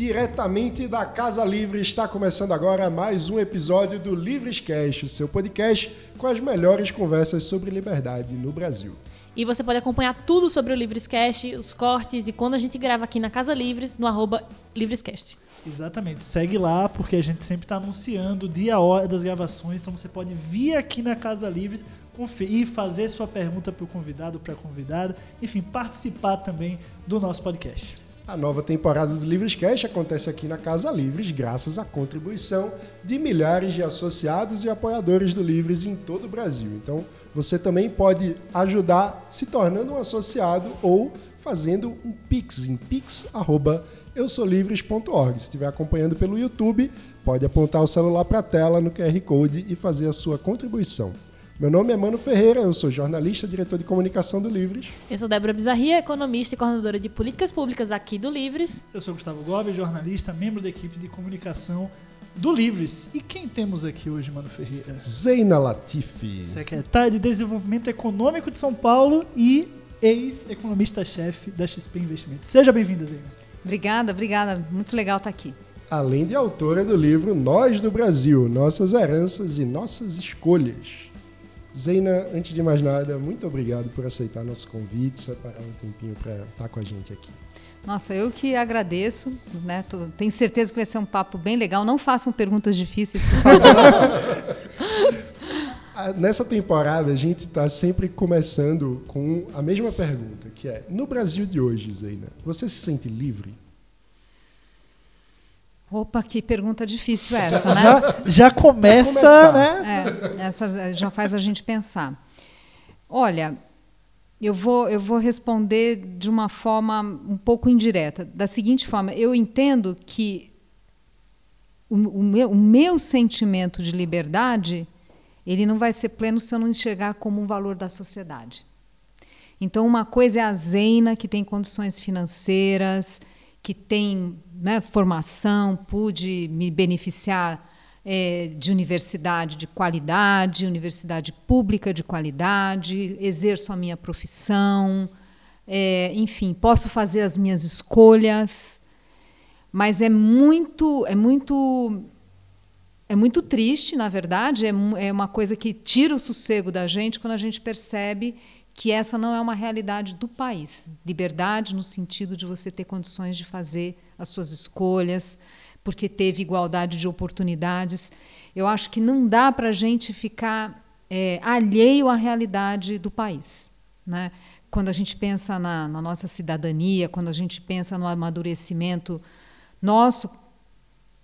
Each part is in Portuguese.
diretamente da Casa Livre. Está começando agora mais um episódio do Livres Cast, o seu podcast com as melhores conversas sobre liberdade no Brasil. E você pode acompanhar tudo sobre o Livrescast, os cortes e quando a gente grava aqui na Casa Livres, no arroba Livrescast. Exatamente, segue lá porque a gente sempre está anunciando o dia a hora das gravações, então você pode vir aqui na Casa Livres, conferir, fazer sua pergunta para o convidado, para a convidada, enfim, participar também do nosso podcast. A nova temporada do Livres Cash acontece aqui na Casa Livres, graças à contribuição de milhares de associados e apoiadores do Livres em todo o Brasil. Então, você também pode ajudar se tornando um associado ou fazendo um Pix em pix@eusolivres.org. Se estiver acompanhando pelo YouTube, pode apontar o celular para a tela no QR Code e fazer a sua contribuição. Meu nome é Mano Ferreira, eu sou jornalista, diretor de comunicação do Livres. Eu sou Débora Bizarria, economista e coordenadora de políticas públicas aqui do Livres. Eu sou Gustavo Gomes, jornalista, membro da equipe de comunicação do Livres. E quem temos aqui hoje, Mano Ferreira? Zeina Latifi. Secretária de Desenvolvimento Econômico de São Paulo e ex-economista-chefe da XP Investimentos. Seja bem-vinda, Zeina. Obrigada, obrigada. Muito legal estar aqui. Além de autora do livro Nós do Brasil, Nossas Heranças e Nossas Escolhas. Zeina, antes de mais nada, muito obrigado por aceitar nosso convite, separar um tempinho para estar com a gente aqui. Nossa, eu que agradeço, né? Tô, tenho certeza que vai ser um papo bem legal. Não façam perguntas difíceis, por favor. Nessa temporada, a gente está sempre começando com a mesma pergunta, que é: no Brasil de hoje, Zeina, você se sente livre? Opa, que pergunta difícil essa, né? Já, já começa, né? É, essa já faz a gente pensar. Olha, eu vou, eu vou responder de uma forma um pouco indireta. Da seguinte forma, eu entendo que o, o, meu, o meu sentimento de liberdade ele não vai ser pleno se eu não enxergar como um valor da sociedade. Então, uma coisa é a Zeina, que tem condições financeiras, que tem né, formação, pude me beneficiar é, de universidade de qualidade, universidade pública de qualidade, exerço a minha profissão, é, enfim, posso fazer as minhas escolhas, mas é muito, é muito, é muito triste, na verdade, é, é uma coisa que tira o sossego da gente quando a gente percebe que essa não é uma realidade do país. Liberdade no sentido de você ter condições de fazer as suas escolhas, porque teve igualdade de oportunidades. Eu acho que não dá para a gente ficar é, alheio à realidade do país. Né? Quando a gente pensa na, na nossa cidadania, quando a gente pensa no amadurecimento nosso,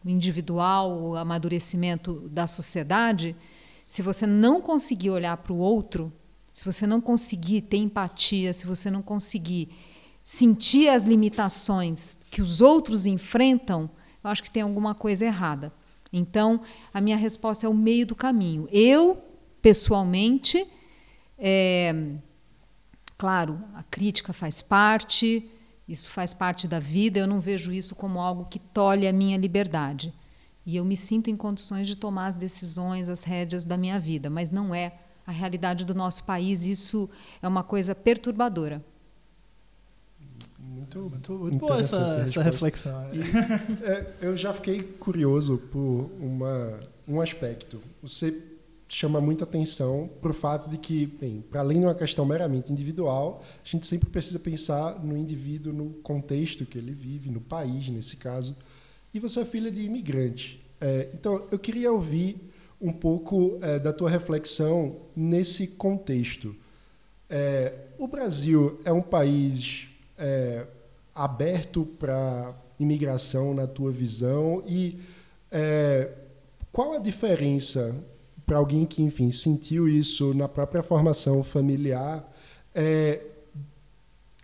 individual, o amadurecimento da sociedade, se você não conseguir olhar para o outro, se você não conseguir ter empatia, se você não conseguir sentir as limitações que os outros enfrentam, eu acho que tem alguma coisa errada. Então, a minha resposta é o meio do caminho. Eu, pessoalmente, é, claro, a crítica faz parte, isso faz parte da vida, eu não vejo isso como algo que tolhe a minha liberdade. E eu me sinto em condições de tomar as decisões, as rédeas da minha vida, mas não é a realidade do nosso país, isso é uma coisa perturbadora. Muito, muito, muito boa essa, essa reflexão. E, é, eu já fiquei curioso por uma, um aspecto. Você chama muita atenção para o fato de que, bem, para além de uma questão meramente individual, a gente sempre precisa pensar no indivíduo, no contexto que ele vive, no país, nesse caso. E você é filha de imigrante. É, então, eu queria ouvir um pouco é, da tua reflexão nesse contexto. É, o Brasil é um país é, aberto para imigração na tua visão e é, qual a diferença para alguém que enfim sentiu isso na própria formação familiar é,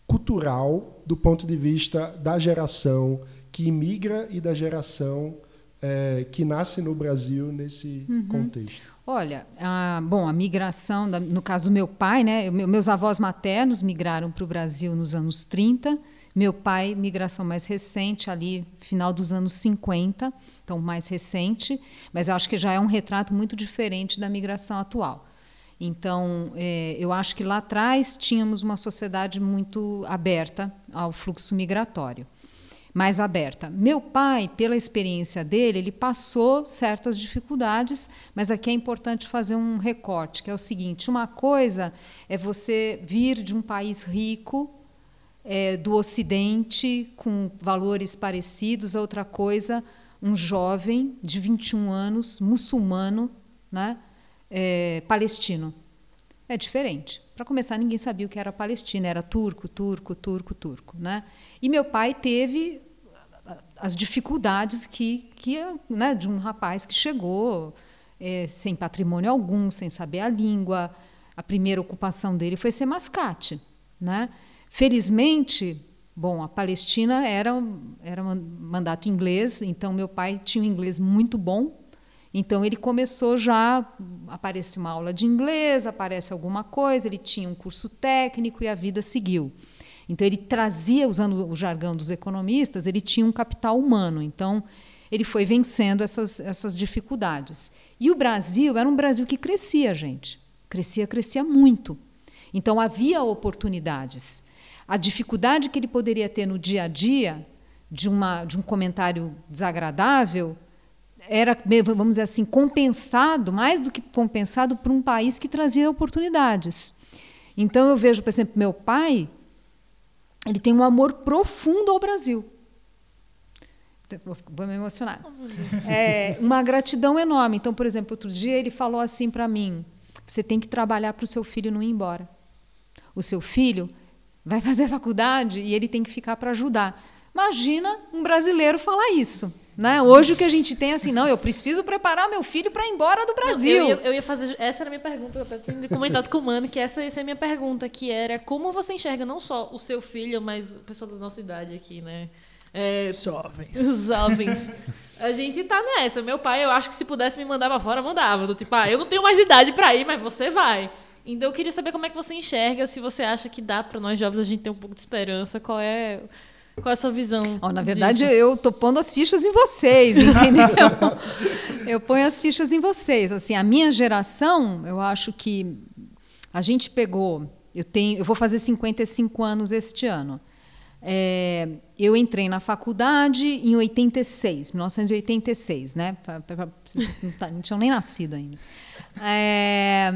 cultural do ponto de vista da geração que imigra e da geração é, que nasce no Brasil nesse uhum. contexto? Olha, a, bom, a migração, da, no caso do meu pai, né, meus avós maternos migraram para o Brasil nos anos 30, meu pai, migração mais recente, ali, final dos anos 50, então mais recente, mas acho que já é um retrato muito diferente da migração atual. Então, é, eu acho que lá atrás tínhamos uma sociedade muito aberta ao fluxo migratório. Mais aberta. Meu pai, pela experiência dele, ele passou certas dificuldades, mas aqui é importante fazer um recorte, que é o seguinte: uma coisa é você vir de um país rico, é, do Ocidente, com valores parecidos, outra coisa, um jovem de 21 anos, muçulmano, né, é, palestino. É diferente. Para começar, ninguém sabia o que era Palestina, era turco, turco, turco, turco. Né? E meu pai teve as dificuldades que, que né, de um rapaz que chegou é, sem patrimônio algum, sem saber a língua. A primeira ocupação dele foi ser mascate. Né? Felizmente, bom, a Palestina era, era mandato inglês, então meu pai tinha um inglês muito bom, então ele começou já aparece uma aula de inglês, aparece alguma coisa, ele tinha um curso técnico e a vida seguiu. Então ele trazia, usando o jargão dos economistas, ele tinha um capital humano. Então ele foi vencendo essas, essas dificuldades. E o Brasil era um Brasil que crescia, gente. Crescia, crescia muito. Então havia oportunidades. A dificuldade que ele poderia ter no dia a dia de, uma, de um comentário desagradável era, vamos dizer assim, compensado, mais do que compensado, por um país que trazia oportunidades. Então eu vejo, por exemplo, meu pai, ele tem um amor profundo ao Brasil. Vou me emocionar. É, uma gratidão enorme. Então, por exemplo, outro dia ele falou assim para mim: você tem que trabalhar para o seu filho não ir embora. O seu filho vai fazer faculdade e ele tem que ficar para ajudar. Imagina um brasileiro falar isso. Né? Hoje o que a gente tem é assim, não, eu preciso preparar meu filho para ir embora do Brasil. Não, eu, ia, eu, ia, fazer, essa era a minha pergunta, eu tinha comentado com o Mano, que essa, essa é a minha pergunta, que era como você enxerga não só o seu filho, mas o pessoal da nossa idade aqui, né? É, jovens. Os jovens. A gente tá nessa. Meu pai, eu acho que se pudesse me mandar pra fora, mandava. Do tipo, ah, eu não tenho mais idade para ir, mas você vai. Então eu queria saber como é que você enxerga, se você acha que dá para nós jovens a gente ter um pouco de esperança, qual é qual é a sua visão? Oh, na verdade, disso? eu tô pondo as fichas em vocês, entendeu? eu ponho as fichas em vocês. Assim, a minha geração, eu acho que a gente pegou. Eu tenho, eu vou fazer 55 anos este ano. É, eu entrei na faculdade em 86, 1986, né? Tá, não tinham nem nascido ainda. É,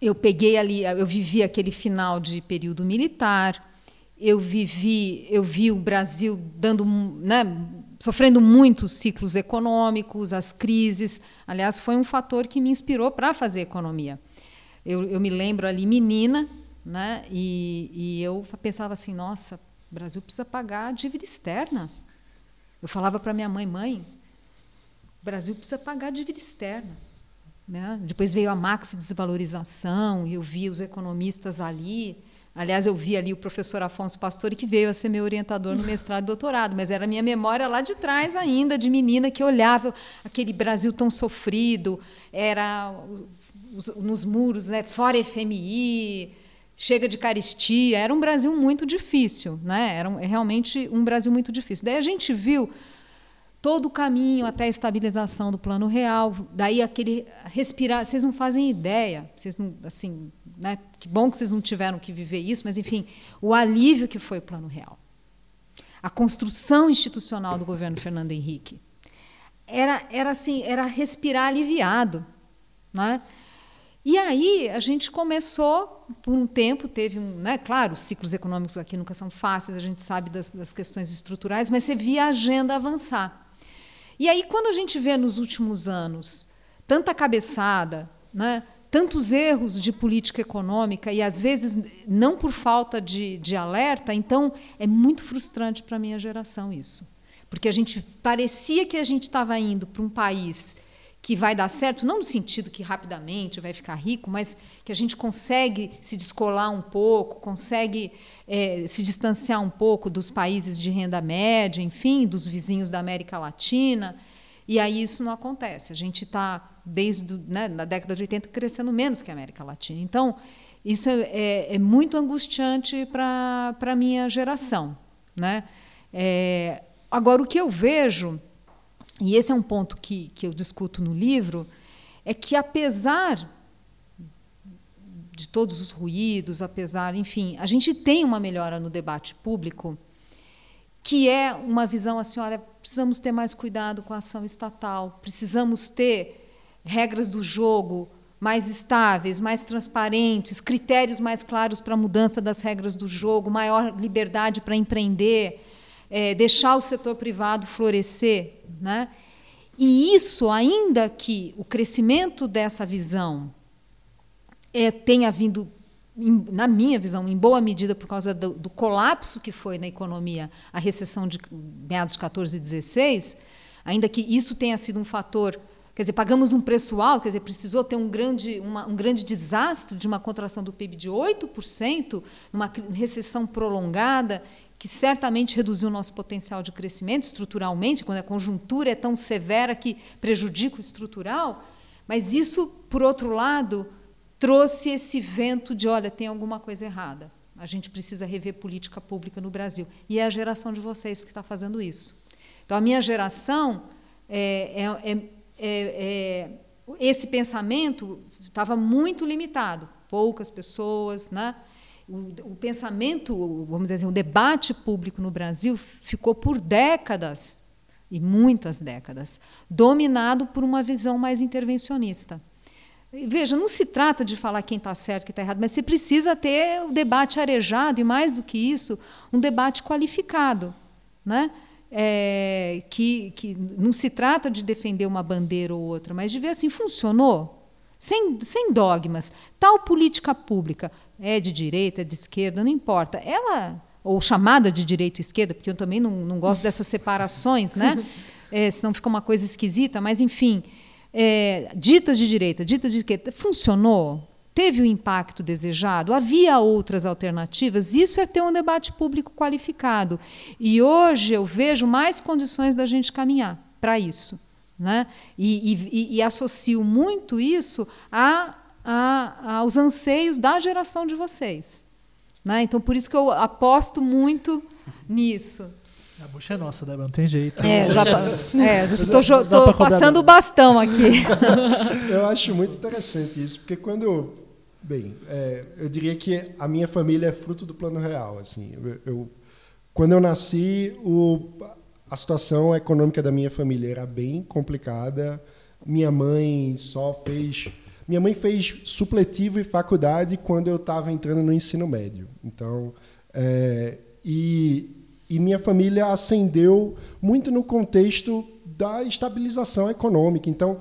eu peguei ali, eu vivi aquele final de período militar eu vivi, eu vi o Brasil dando, né, sofrendo muitos ciclos econômicos, as crises. Aliás, foi um fator que me inspirou para fazer economia. Eu, eu, me lembro ali menina, né, e, e eu pensava assim, nossa, o Brasil precisa pagar a dívida externa. Eu falava para minha mãe, mãe, o Brasil precisa pagar a dívida externa. Né? Depois veio a maxi desvalorização e eu vi os economistas ali Aliás, eu vi ali o professor Afonso Pastore, que veio a ser meu orientador no mestrado e doutorado, mas era minha memória lá de trás ainda, de menina que olhava aquele Brasil tão sofrido, era nos muros, né, fora FMI, chega de caristia, era um Brasil muito difícil, né? era realmente um Brasil muito difícil. Daí a gente viu todo o caminho até a estabilização do plano real, daí aquele respirar, vocês não fazem ideia, vocês não, assim, né? Que bom que vocês não tiveram que viver isso, mas enfim, o alívio que foi o plano real. A construção institucional do governo Fernando Henrique era era assim, era respirar aliviado, né? E aí a gente começou, por um tempo, teve um. Né, claro, os ciclos econômicos aqui nunca são fáceis, a gente sabe das, das questões estruturais, mas você via a agenda avançar. E aí, quando a gente vê nos últimos anos tanta cabeçada, né, tantos erros de política econômica e às vezes não por falta de, de alerta, então é muito frustrante para a minha geração isso. Porque a gente parecia que a gente estava indo para um país que vai dar certo, não no sentido que rapidamente vai ficar rico, mas que a gente consegue se descolar um pouco, consegue é, se distanciar um pouco dos países de renda média, enfim, dos vizinhos da América Latina. E aí isso não acontece. A gente está, desde né, na década de 80, crescendo menos que a América Latina. Então, isso é, é, é muito angustiante para a minha geração. Né? É, agora, o que eu vejo e esse é um ponto que, que eu discuto no livro, é que apesar de todos os ruídos, apesar, enfim, a gente tem uma melhora no debate público que é uma visão assim, olha, precisamos ter mais cuidado com a ação estatal, precisamos ter regras do jogo mais estáveis, mais transparentes, critérios mais claros para a mudança das regras do jogo, maior liberdade para empreender, é, deixar o setor privado florescer. Né? E isso, ainda que o crescimento dessa visão é, tenha vindo, em, na minha visão, em boa medida por causa do, do, colapso que foi na economia a recessão de meados de 14 e 16, ainda que isso tenha sido um fator Quer dizer, pagamos um preço alto, quer dizer, precisou ter um grande, uma, um grande desastre de uma contração do PIB de 8%, uma recessão prolongada, que certamente reduziu o nosso potencial de crescimento estruturalmente, quando a conjuntura é tão severa que prejudica o estrutural. Mas isso, por outro lado, trouxe esse vento de: olha, tem alguma coisa errada. A gente precisa rever política pública no Brasil. E é a geração de vocês que está fazendo isso. Então, a minha geração é, é, é é, é, esse pensamento estava muito limitado, poucas pessoas, né? O, o, pensamento, vamos dizer assim, o debate público no Brasil ficou por décadas e muitas décadas dominado por uma visão mais intervencionista. Veja, não se trata de falar quem está certo, quem está errado, mas você precisa ter o debate arejado e mais do que isso, um debate qualificado, né? é, que, que não se trata de defender uma bandeira ou outra, mas de ver assim, funcionou? Sem, sem dogmas. Tal política pública é de direita, é de esquerda, não importa. Ela, ou chamada de direita e esquerda, porque eu também não, não gosto dessas separações, né? É, senão fica uma coisa esquisita, mas enfim, é, ditas de direita, ditas de esquerda, funcionou? teve o impacto desejado? Havia outras alternativas? Isso é ter um debate público qualificado. E hoje eu vejo mais condições da gente caminhar para isso. Né? E, e, e, associo muito isso a, a, aos anseios da geração de vocês. Né? Então, por isso que eu aposto muito nisso. A bucha é nossa, Débora, não tem jeito. É, já é, estou passando o bastão aqui. Eu acho muito interessante isso, porque quando Bem, é, eu diria que a minha família é fruto do plano real. Assim, eu, eu quando eu nasci, o, a situação econômica da minha família era bem complicada. Minha mãe só fez, minha mãe fez supletivo e faculdade quando eu estava entrando no ensino médio. Então, é, e, e minha família ascendeu muito no contexto da estabilização econômica. Então,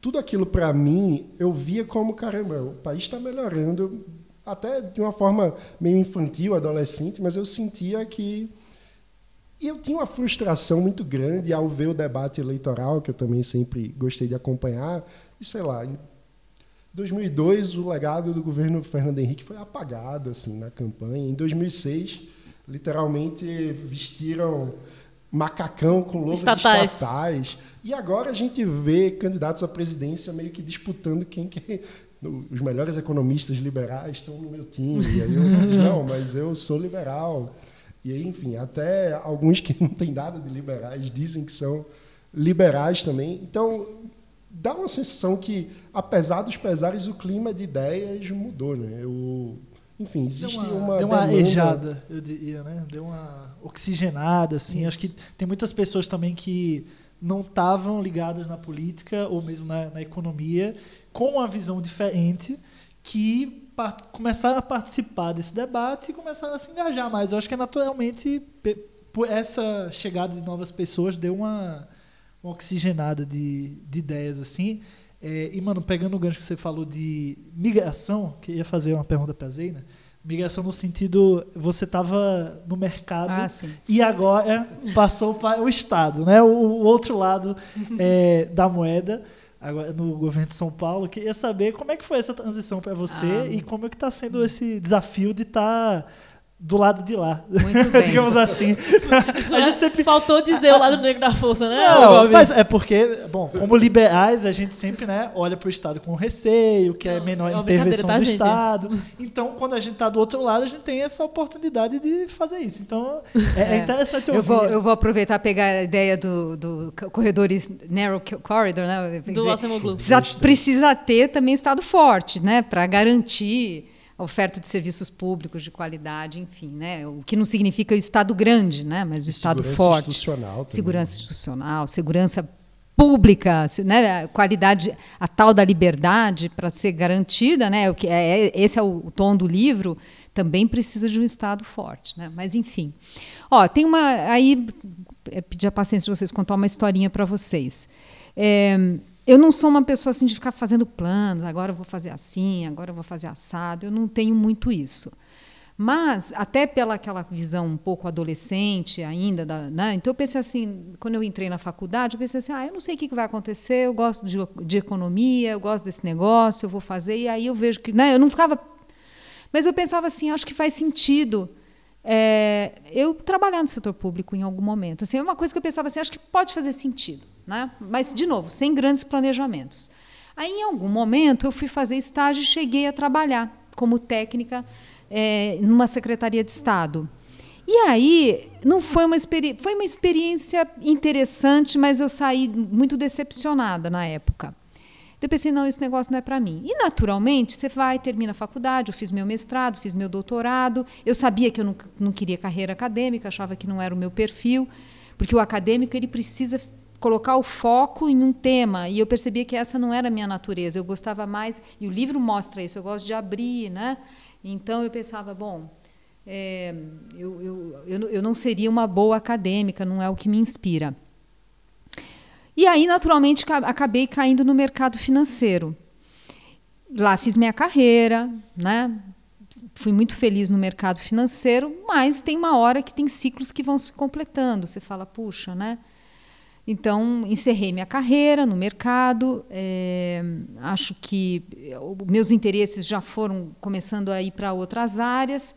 tudo aquilo para mim eu via como caramba, o país está melhorando, até de uma forma meio infantil, adolescente, mas eu sentia que e eu tinha uma frustração muito grande ao ver o debate eleitoral, que eu também sempre gostei de acompanhar, e sei lá, em 2002 o legado do governo Fernando Henrique foi apagado assim na campanha. Em 2006, literalmente vestiram macacão com logos estatais. estatais. E agora a gente vê candidatos à presidência meio que disputando quem que os melhores economistas liberais estão no meu time. E aí eu digo, não, mas eu sou liberal. E aí, enfim, até alguns que não têm nada de liberais dizem que são liberais também. Então, dá uma sensação que, apesar dos pesares, o clima de ideias mudou. Né? Eu, enfim, existe deu uma, uma Deu uma ejada, eu diria, né? Deu uma oxigenada, assim. Isso. Acho que tem muitas pessoas também que não estavam ligadas na política ou mesmo na, na economia, com uma visão diferente, que começaram a participar desse debate e começaram a se engajar mais. Eu acho que é naturalmente, por essa chegada de novas pessoas, deu uma, uma oxigenada de, de ideias assim. É, e, mano, pegando o gancho que você falou de migração, que ia fazer uma pergunta para a Zeina, Migração no sentido, você estava no mercado ah, e agora passou para o Estado, né? o, o outro lado é, da moeda, agora no governo de São Paulo. Queria saber como é que foi essa transição para você ah, e como é que está sendo esse desafio de estar... Tá do lado de lá. Muito bem. Digamos assim. a gente sempre faltou dizer o lado negro da força, né? Não, mas é porque, bom, como liberais, a gente sempre, né, olha para o Estado com receio, que é menor é intervenção tá, do gente? Estado. Então, quando a gente está do outro lado, a gente tem essa oportunidade de fazer isso. Então, é, é. é interessante ouvir. Eu vou, eu vou aproveitar pegar a ideia do, do corredor narrow corridor, né? Do dizer, precisa, precisa ter também Estado forte, né, para garantir oferta de serviços públicos de qualidade, enfim, né? O que não significa o Estado grande, né? Mas o Estado segurança forte. Institucional também. Segurança institucional, segurança pública, né? Qualidade, a tal da liberdade para ser garantida, né? O que é, é, esse é o tom do livro. Também precisa de um Estado forte, né? Mas enfim, ó, tem uma aí é, pedir a paciência de vocês contar uma historinha para vocês. É, eu não sou uma pessoa assim de ficar fazendo planos, agora eu vou fazer assim, agora eu vou fazer assado. Eu não tenho muito isso. Mas, até pela aquela visão um pouco adolescente ainda, da, né? então eu pensei assim, quando eu entrei na faculdade, eu pensei assim, ah, eu não sei o que vai acontecer, eu gosto de, de economia, eu gosto desse negócio, eu vou fazer, e aí eu vejo que, né, eu não ficava... Mas eu pensava assim, acho que faz sentido é, eu trabalhar no setor público em algum momento. Assim, é uma coisa que eu pensava assim, acho que pode fazer sentido. Né? Mas, de novo, sem grandes planejamentos. Aí, em algum momento, eu fui fazer estágio e cheguei a trabalhar como técnica é, numa secretaria de Estado. E aí, não foi uma, foi uma experiência interessante, mas eu saí muito decepcionada na época. Eu pensei, não, esse negócio não é para mim. E, naturalmente, você vai, termina a faculdade, eu fiz meu mestrado, fiz meu doutorado. Eu sabia que eu não, não queria carreira acadêmica, achava que não era o meu perfil, porque o acadêmico ele precisa colocar o foco em um tema. E eu percebia que essa não era a minha natureza. Eu gostava mais e o livro mostra isso eu gosto de abrir né? Então eu pensava bom é, eu, eu, eu, eu não seria uma boa acadêmica não é o que me inspira. E aí naturalmente acabei caindo no mercado financeiro. Lá fiz minha carreira né? Fui muito feliz no mercado financeiro mas tem uma hora que tem ciclos que vão se completando. Você fala puxa né então, encerrei minha carreira no mercado. É, acho que meus interesses já foram começando a ir para outras áreas.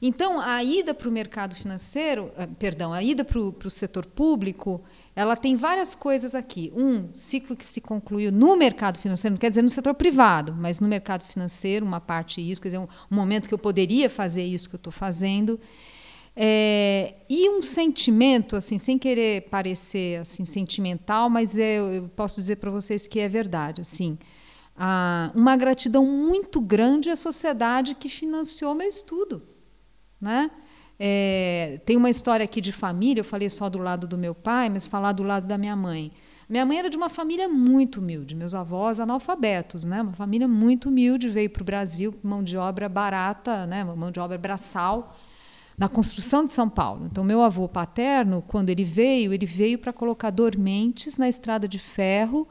Então, a ida para o mercado financeiro, eh, perdão, a ida para o setor público, ela tem várias coisas aqui. Um, ciclo que se concluiu no mercado financeiro, não quer dizer no setor privado, mas no mercado financeiro, uma parte isso, quer dizer, um, um momento que eu poderia fazer isso que eu estou fazendo. É, e um sentimento, assim, sem querer parecer assim sentimental, mas é, eu posso dizer para vocês que é verdade, assim, a, uma gratidão muito grande à sociedade que financiou meu estudo, né? É, tem uma história aqui de família, eu falei só do lado do meu pai, mas falar do lado da minha mãe. Minha mãe era de uma família muito humilde, meus avós analfabetos, né? Uma família muito humilde, veio para o Brasil, mão de obra barata, né? Mão de obra braçal na construção de São Paulo. Então, meu avô paterno, quando ele veio, ele veio para colocar dormentes na estrada de ferro,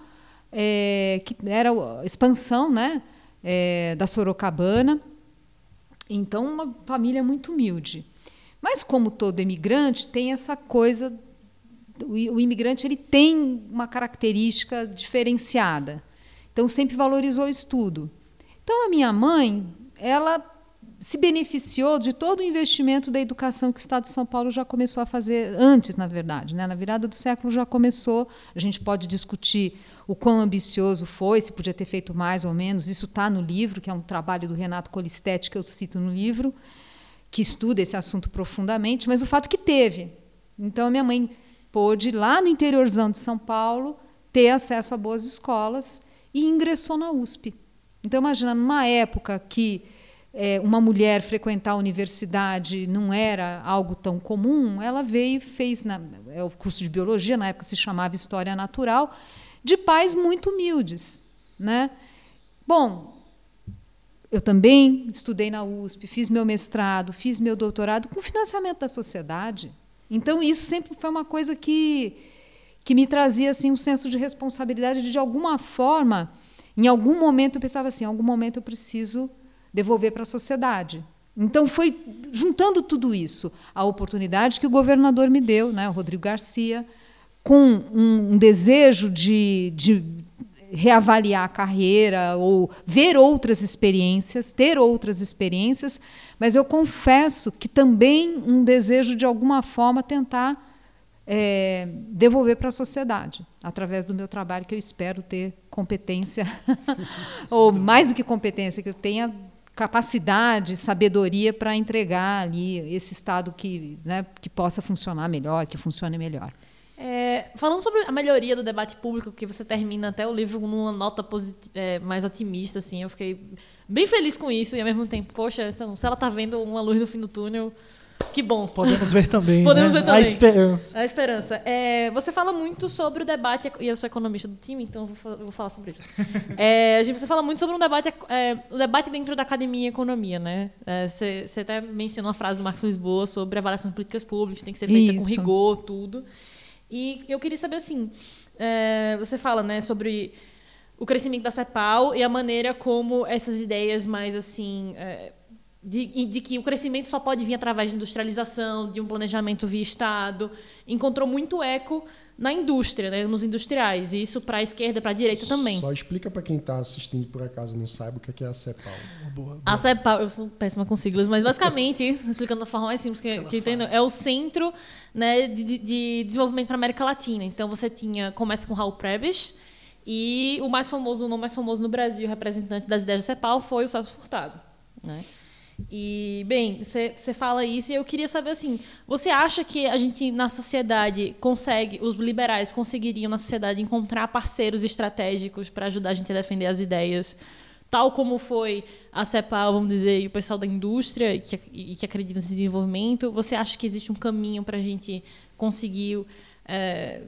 é, que era a expansão né, é, da Sorocabana. Então, uma família muito humilde. Mas, como todo imigrante, tem essa coisa. O, imigrante ele tem uma característica diferenciada. Então, sempre valorizou o estudo. Então, a minha mãe, ela se beneficiou de todo o investimento da educação que o Estado de São Paulo já começou a fazer antes, na verdade. Né? Na virada do século já começou. A gente pode discutir o quão ambicioso foi, se podia ter feito mais ou menos. Isso está no livro, que é um trabalho do Renato Colistetti que eu cito no livro, que estuda esse assunto profundamente. Mas o fato que teve. Então, minha mãe pôde, lá no interiorzão de São Paulo, ter acesso a boas escolas e ingressou na USP. Então, imagina, numa época que é, uma mulher frequentar a universidade não era algo tão comum, ela veio e fez na, é, o curso de biologia, na época se chamava História Natural, de pais muito humildes. Né? Bom, eu também estudei na USP, fiz meu mestrado, fiz meu doutorado com financiamento da sociedade. Então, isso sempre foi uma coisa que, que me trazia assim, um senso de responsabilidade de, de alguma forma, em algum momento eu pensava assim, em algum momento eu preciso devolver para a sociedade. Então foi juntando tudo isso, a oportunidade que o governador me deu, né, o Rodrigo Garcia, com um, um desejo de, de reavaliar a carreira ou ver outras experiências, ter outras experiências, mas eu confesso que também um desejo de alguma forma tentar é, devolver para a sociedade através do meu trabalho que eu espero ter competência ou mais do que competência que eu tenha capacidade, sabedoria para entregar ali esse estado que, né, que possa funcionar melhor, que funcione melhor. É, falando sobre a melhoria do debate público, que você termina até o livro numa nota é, mais otimista, assim, eu fiquei bem feliz com isso e ao mesmo tempo, poxa, então, se ela está vendo uma luz no fim do túnel, que bom. Podemos ver também. Podemos né? ver também. A esperança. A esperança. É, você fala muito sobre o debate, e eu sou economista do time, então eu vou, falar sobre isso. É, você fala muito sobre um debate, é, o debate dentro da academia e economia, né? É, você, você até mencionou a frase do Marcos Lisboa sobre avaliação de políticas públicas, tem que ser feita isso. com rigor, tudo. E eu queria saber assim, é, você fala, né, sobre o crescimento da CEPAL e a maneira como essas ideias mais assim é, de, de, que o crescimento só pode vir através de industrialização, de um planejamento via Estado, encontrou muito eco na indústria, né, nos industriais. E isso para a esquerda, para a direita também. Só explica para quem está assistindo por acaso não sabe o que é a CEPAL. Boa, boa. A CEPAL, eu sou péssima com siglas, mas basicamente, explicando da forma mais simples que, que entendo, é o centro né, de, de desenvolvimento para a América Latina. Então você tinha, começa com Raul Prebisch, e o mais famoso, o nome mais famoso no Brasil, representante das ideias da CEPAL, foi o Celso Furtado. Né? E, bem, você fala isso e eu queria saber assim: você acha que a gente na sociedade consegue, os liberais conseguiriam na sociedade encontrar parceiros estratégicos para ajudar a gente a defender as ideias, tal como foi a CEPAL, vamos dizer, e o pessoal da indústria que, e que acredita nesse desenvolvimento? Você acha que existe um caminho para a gente conseguir. É,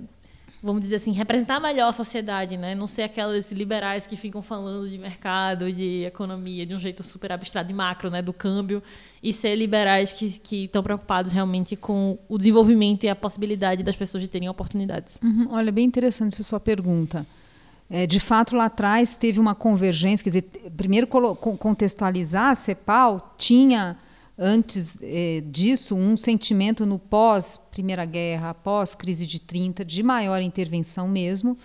vamos dizer assim, representar melhor a sociedade, né? Não ser aqueles liberais que ficam falando de mercado, de economia, de um jeito super abstrato, de macro, né? Do câmbio, e ser liberais que, que estão preocupados realmente com o desenvolvimento e a possibilidade das pessoas de terem oportunidades. Uhum. Olha, bem interessante essa sua pergunta. É, de fato, lá atrás teve uma convergência, quer dizer, primeiro contextualizar, a CEPAL tinha antes eh, disso, um sentimento no pós-Primeira Guerra, pós-crise de 30, de maior intervenção mesmo.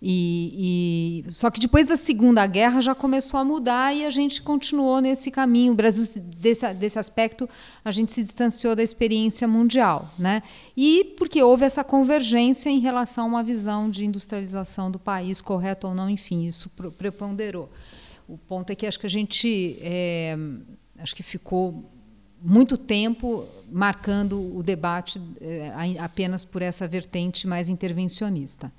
E, e, só que depois da Segunda Guerra já começou a mudar e a gente continuou nesse caminho. O Brasil, desse, desse aspecto, a gente se distanciou da experiência mundial. Né? E porque houve essa convergência em relação a uma visão de industrialização do país, correto ou não, enfim, isso preponderou. O ponto é que acho que a gente é, acho que ficou muito tempo marcando o debate eh, apenas por essa vertente mais intervencionista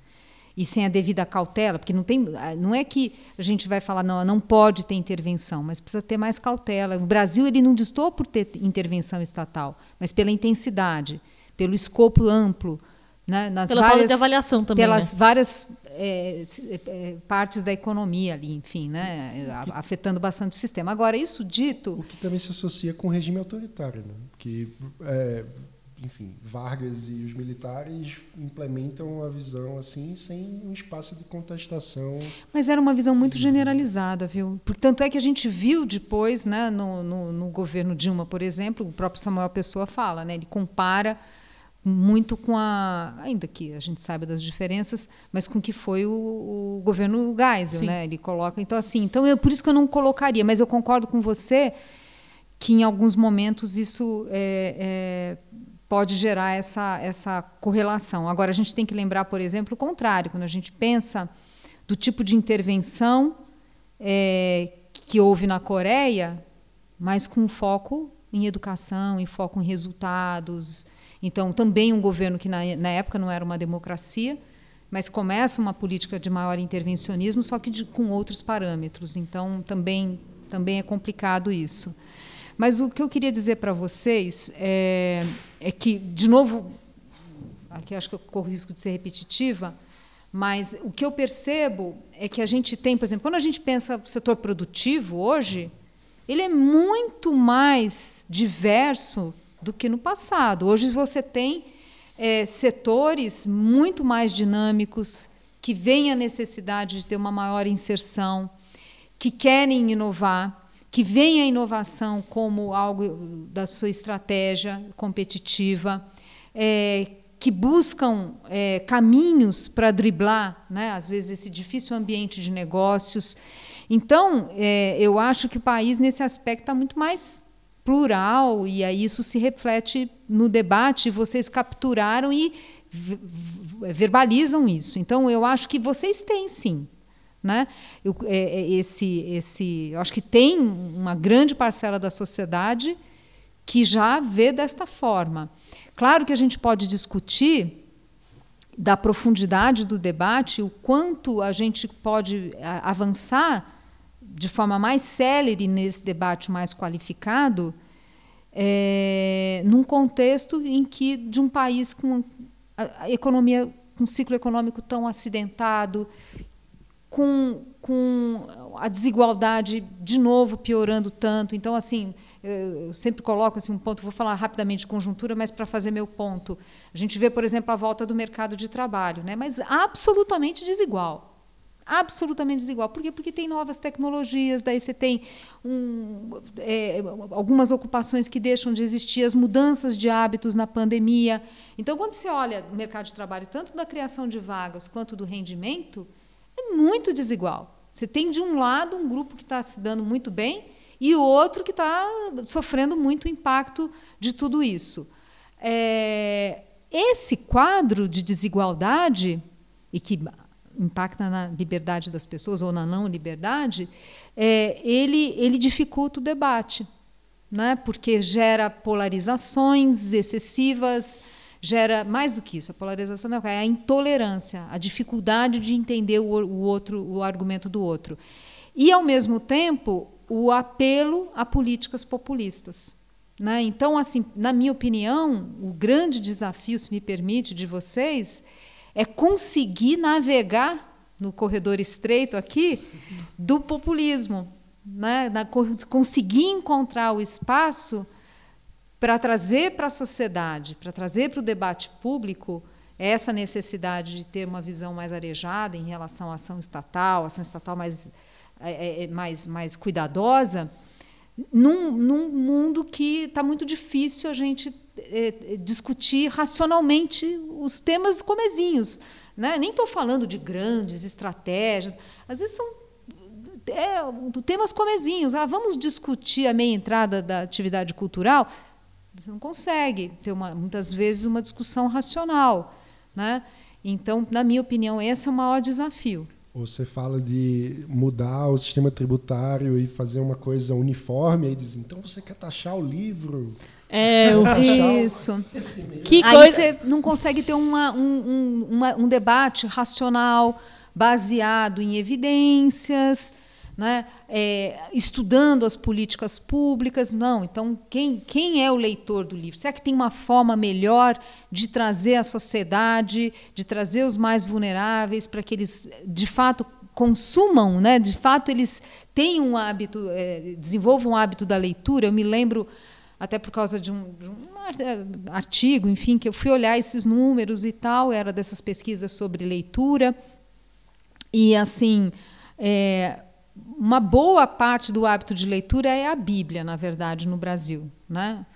e sem a devida cautela, porque não tem, ah, não é que a gente vai falar não, não pode ter intervenção, mas precisa ter mais cautela. O Brasil ele não distou por ter intervenção estatal, mas pela intensidade, pelo escopo amplo, né, nas pela várias, falta de avaliação também, pelas né? várias é, é, partes da economia ali, enfim, né, que, afetando bastante o sistema. Agora, isso dito... O que também se associa com o regime autoritário, né? que, é, enfim, Vargas e os militares implementam a visão assim sem um espaço de contestação. Mas era uma visão muito generalizada, viu? Portanto, é que a gente viu depois, né, no, no, no governo Dilma, por exemplo, o próprio Samuel Pessoa fala, né, ele compara muito com a ainda que a gente saiba das diferenças mas com que foi o, o governo Geisel né? Ele coloca então assim então é por isso que eu não colocaria mas eu concordo com você que em alguns momentos isso é, é, pode gerar essa essa correlação. Agora a gente tem que lembrar por exemplo o contrário quando a gente pensa do tipo de intervenção é, que houve na Coreia mas com foco em educação em foco em resultados então, também um governo que na, na época não era uma democracia, mas começa uma política de maior intervencionismo, só que de, com outros parâmetros. Então, também, também é complicado isso. Mas o que eu queria dizer para vocês é, é, que, de novo, aqui acho que eu corro o risco de ser repetitiva, mas o que eu percebo é que a gente tem, por exemplo, quando a gente pensa no setor produtivo hoje, ele é muito mais diverso do que no passado. Hoje você tem é, setores muito mais dinâmicos, que veem a necessidade de ter uma maior inserção, que querem inovar, que veem a inovação como algo da sua estratégia competitiva, é, que buscam é, caminhos para driblar, né, às vezes, esse difícil ambiente de negócios. Então, é, eu acho que o país, nesse aspecto, está muito mais plural, e aí isso se reflete no debate, vocês capturaram e verbalizam isso. Então, eu acho que vocês têm sim. Né? Eu, é, é, esse, esse, eu acho que tem uma grande parcela da sociedade que já vê desta forma. Claro que a gente pode discutir da profundidade do debate, o quanto a gente pode avançar de forma mais célere nesse debate mais qualificado, é, num contexto em que de um país com a, a economia, com um ciclo econômico tão acidentado, com, com a desigualdade de novo piorando tanto. Então, assim, eu sempre coloco assim um ponto, vou falar rapidamente de conjuntura, mas para fazer meu ponto. A gente vê, por exemplo, a volta do mercado de trabalho, né? mas absolutamente desigual. Absolutamente desigual. Por quê? Porque tem novas tecnologias, daí você tem um, é, algumas ocupações que deixam de existir, as mudanças de hábitos na pandemia. Então, quando você olha o mercado de trabalho, tanto da criação de vagas quanto do rendimento, é muito desigual. Você tem, de um lado, um grupo que está se dando muito bem e o outro que está sofrendo muito impacto de tudo isso. É, esse quadro de desigualdade, e que impacta na liberdade das pessoas ou na não liberdade, é, ele, ele dificulta o debate, né? porque gera polarizações excessivas, gera mais do que isso, a polarização não é a intolerância, a dificuldade de entender o, o outro, o argumento do outro. E, ao mesmo tempo, o apelo a políticas populistas. Né? Então, assim, na minha opinião, o grande desafio, se me permite, de vocês é conseguir navegar no corredor estreito aqui do populismo, né? Na, conseguir encontrar o espaço para trazer para a sociedade, para trazer para o debate público essa necessidade de ter uma visão mais arejada em relação à ação estatal, ação estatal mais é, é, é, mais, mais cuidadosa, num, num mundo que está muito difícil a gente é, discutir racionalmente os temas comezinhos. Né? Nem estou falando de grandes estratégias, às vezes são é, temas comezinhos. Ah, vamos discutir a meia entrada da atividade cultural. Você não consegue ter uma, muitas vezes uma discussão racional. Né? Então, na minha opinião, esse é o maior desafio. Você fala de mudar o sistema tributário e fazer uma coisa uniforme, aí diz, então você quer taxar o livro? É, isso. Que aí coisa... você não consegue ter uma, um, um, uma, um debate racional, baseado em evidências, né? É, estudando as políticas públicas. Não, então quem, quem é o leitor do livro? Será que tem uma forma melhor de trazer a sociedade, de trazer os mais vulneráveis para que eles de fato consumam, né? de fato eles tenham um hábito, é, desenvolvam um hábito da leitura? Eu me lembro até por causa de um, de um, artigo, enfim, que eu fui olhar esses números e tal, era dessas pesquisas sobre leitura. E assim, é, uma boa parte do hábito de leitura é a Bíblia, na verdade, no Brasil. Né?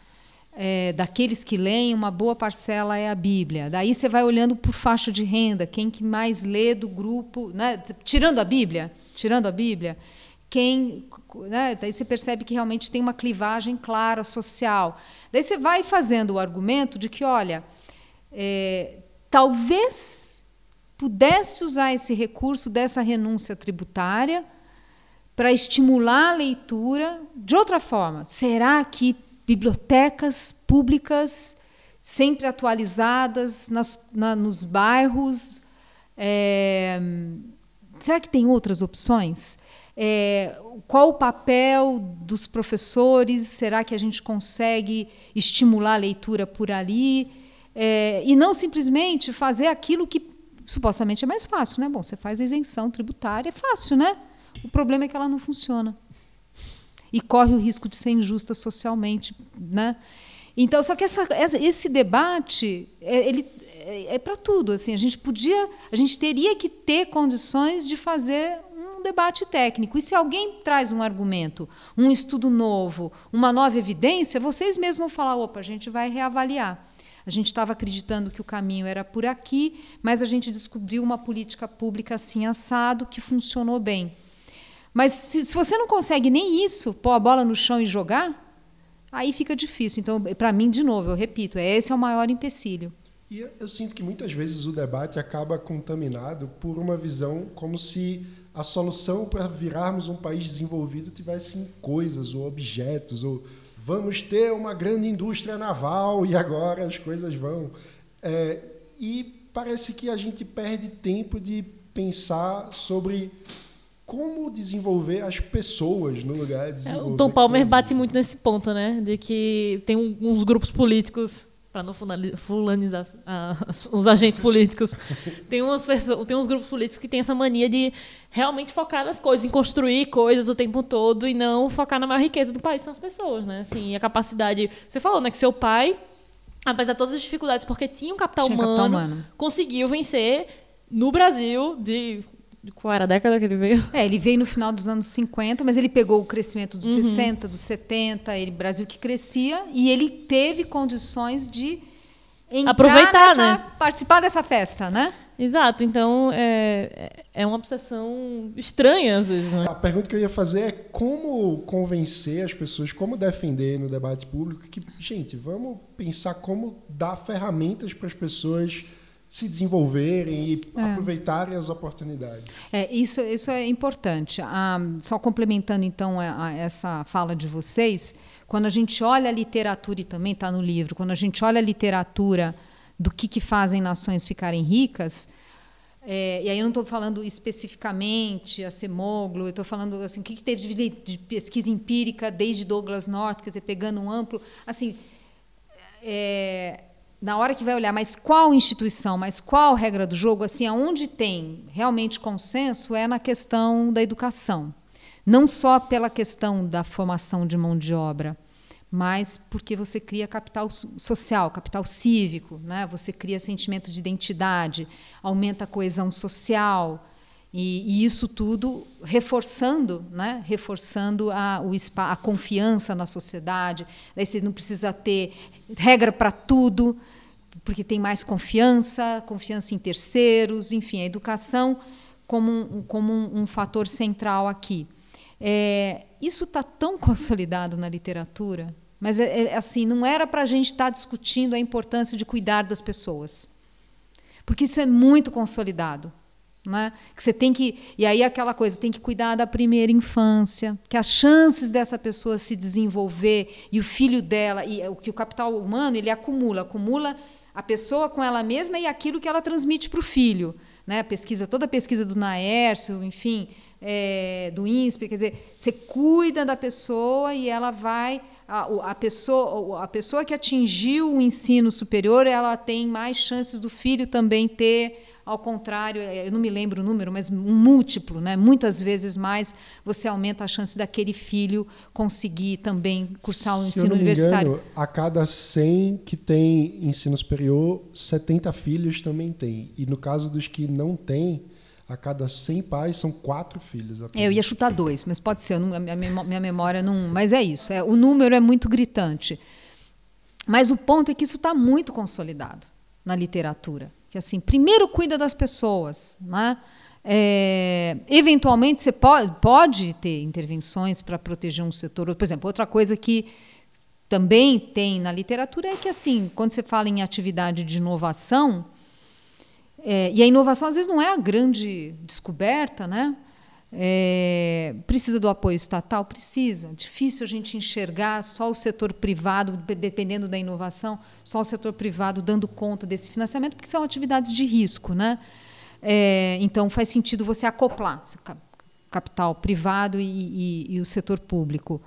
É, daqueles que leem, uma boa parcela é a Bíblia. Daí você vai olhando por faixa de renda, quem que mais lê do grupo, né? tirando a Bíblia, tirando a Bíblia, quem, né? daí você percebe que realmente tem uma clivagem clara social. Daí você vai fazendo o argumento de que, olha, é, talvez pudesse usar esse recurso dessa renúncia tributária para estimular a leitura de outra forma. Será que bibliotecas públicas sempre atualizadas nas, na, nos bairros? É, será que tem outras opções? É, qual o papel dos professores? Será que a gente consegue estimular a leitura por ali? É, e não simplesmente fazer aquilo que supostamente é mais fácil, né? Bom, você faz a isenção tributária, é fácil, né? O problema é que ela não funciona. E corre o risco de ser injusta socialmente. Né? Então, só que essa, esse debate, é, ele é, é para tudo. Assim, a gente podia, a gente teria que ter condições de fazer debate técnico. E se alguém traz um argumento, um estudo novo, uma nova evidência, vocês mesmos vão falar: opa, a gente vai reavaliar. A gente estava acreditando que o caminho era por aqui, mas a gente descobriu uma política pública assim assado que funcionou bem. Mas se, se você não consegue nem isso, pôr a bola no chão e jogar, aí fica difícil. Então, para mim, de novo, eu repito, esse é o maior empecilho. E eu sinto que muitas vezes o debate acaba contaminado por uma visão como se a solução para virarmos um país desenvolvido tivesse em coisas ou objetos, ou vamos ter uma grande indústria naval e agora as coisas vão. É, e parece que a gente perde tempo de pensar sobre como desenvolver as pessoas no lugar de É, desenvolver o Tom Palmer bate muito nesse ponto, né? De que tem um- uns grupos políticos, para não fulani- fulanizar os agentes políticos, tem, umas pessoas, tem uns grupos políticos que têm essa mania de realmente focar nas coisas, em construir coisas o tempo todo e não focar na maior riqueza do país, são as pessoas, né? Assim, e a capacidade. Você falou, né? Que seu pai, apesar de todas as dificuldades, porque tinha um capital, Tinha humano, capital humano. conseguiu vencer no Brasil de. De Qual era a década que ele veio? É, ele veio no final dos anos 50, mas ele pegou o crescimento dos Uhum. 60, dos 70, ele Brasil que crescia e ele teve condições de entrar Aproveitar, nessa- né? participar dessa festa, né? Exato, então é, é uma obsessão estranha às vezes, né? A pergunta que eu ia fazer é como convencer as pessoas, como defender no debate público que, gente, vamos pensar como dar ferramentas para as pessoas se desenvolverem e É. aproveitarem as oportunidades. É, isso, isso é importante. Ah, só complementando então a, a essa fala de vocês, quando a gente olha a literatura, e também está no livro, quando a gente olha a literatura do que, que fazem nações ficarem ricas, é, e aí eu não estou falando especificamente a Semoglu, eu estou falando assim, o que, que teve de, de pesquisa empírica desde Douglas North, quer dizer, pegando um amplo, assim, é, na hora que vai olhar, mas qual instituição, mas qual regra do jogo, assim, aonde tem realmente consenso é na questão da educação. Não só pela questão da formação de mão de obra, mas porque você cria capital so- social, capital cívico, né? você cria sentimento de identidade, aumenta a coesão social, e, e isso tudo reforçando, né? reforçando a, o spa, a confiança na sociedade. Daí você não precisa ter regra para tudo, porque tem mais confiança, confiança em terceiros, enfim, a educação como um, como um, um fator central aqui. É, isso está tão consolidado na literatura, mas é, é assim não era para a gente estar discutindo a importância de cuidar das pessoas, porque isso é muito consolidado. Né? Que você tem que e aí aquela coisa tem que cuidar da primeira infância, que as chances dessa pessoa se desenvolver e o filho dela e o que o capital humano ele acumula, acumula a pessoa com ela mesma e aquilo que ela transmite para o filho, né? A pesquisa toda a pesquisa do Naércio, enfim, é, do INSPE, quer dizer, você cuida da pessoa e ela vai a, a pessoa a pessoa que atingiu o ensino superior ela tem mais chances do filho também ter ao contrário, é, eu não me lembro o número, mas um múltiplo, né? muitas vezes mais, você aumenta a chance daquele filho conseguir também cursar o Se eu ensino não me universitário. engano, a cada 100 que tem ensino superior, 70 filhos também tem. E no caso dos que não têm, a cada 100 pais são quatro filhos. É, apenas. eu ia chutar dois, mas pode ser, não- a minha memória não. Mas é isso, é, o número é muito gritante. Mas o ponto é que isso está muito consolidado na literatura. Que assim, primeiro cuida das pessoas, né? É, eventualmente você pode, pode ter intervenções para proteger um setor. Por exemplo, outra coisa que também tem na literatura é que assim, quando você fala em atividade de inovação, é, e a inovação às vezes não é a grande descoberta, né? É, precisa do apoio estatal? Precisa. Difícil a gente enxergar só o setor privado, de- dependendo da inovação, só o setor privado dando conta desse financiamento, porque são atividades de risco. Né? É, então, faz sentido você acoplar capital privado e, e- e o setor público.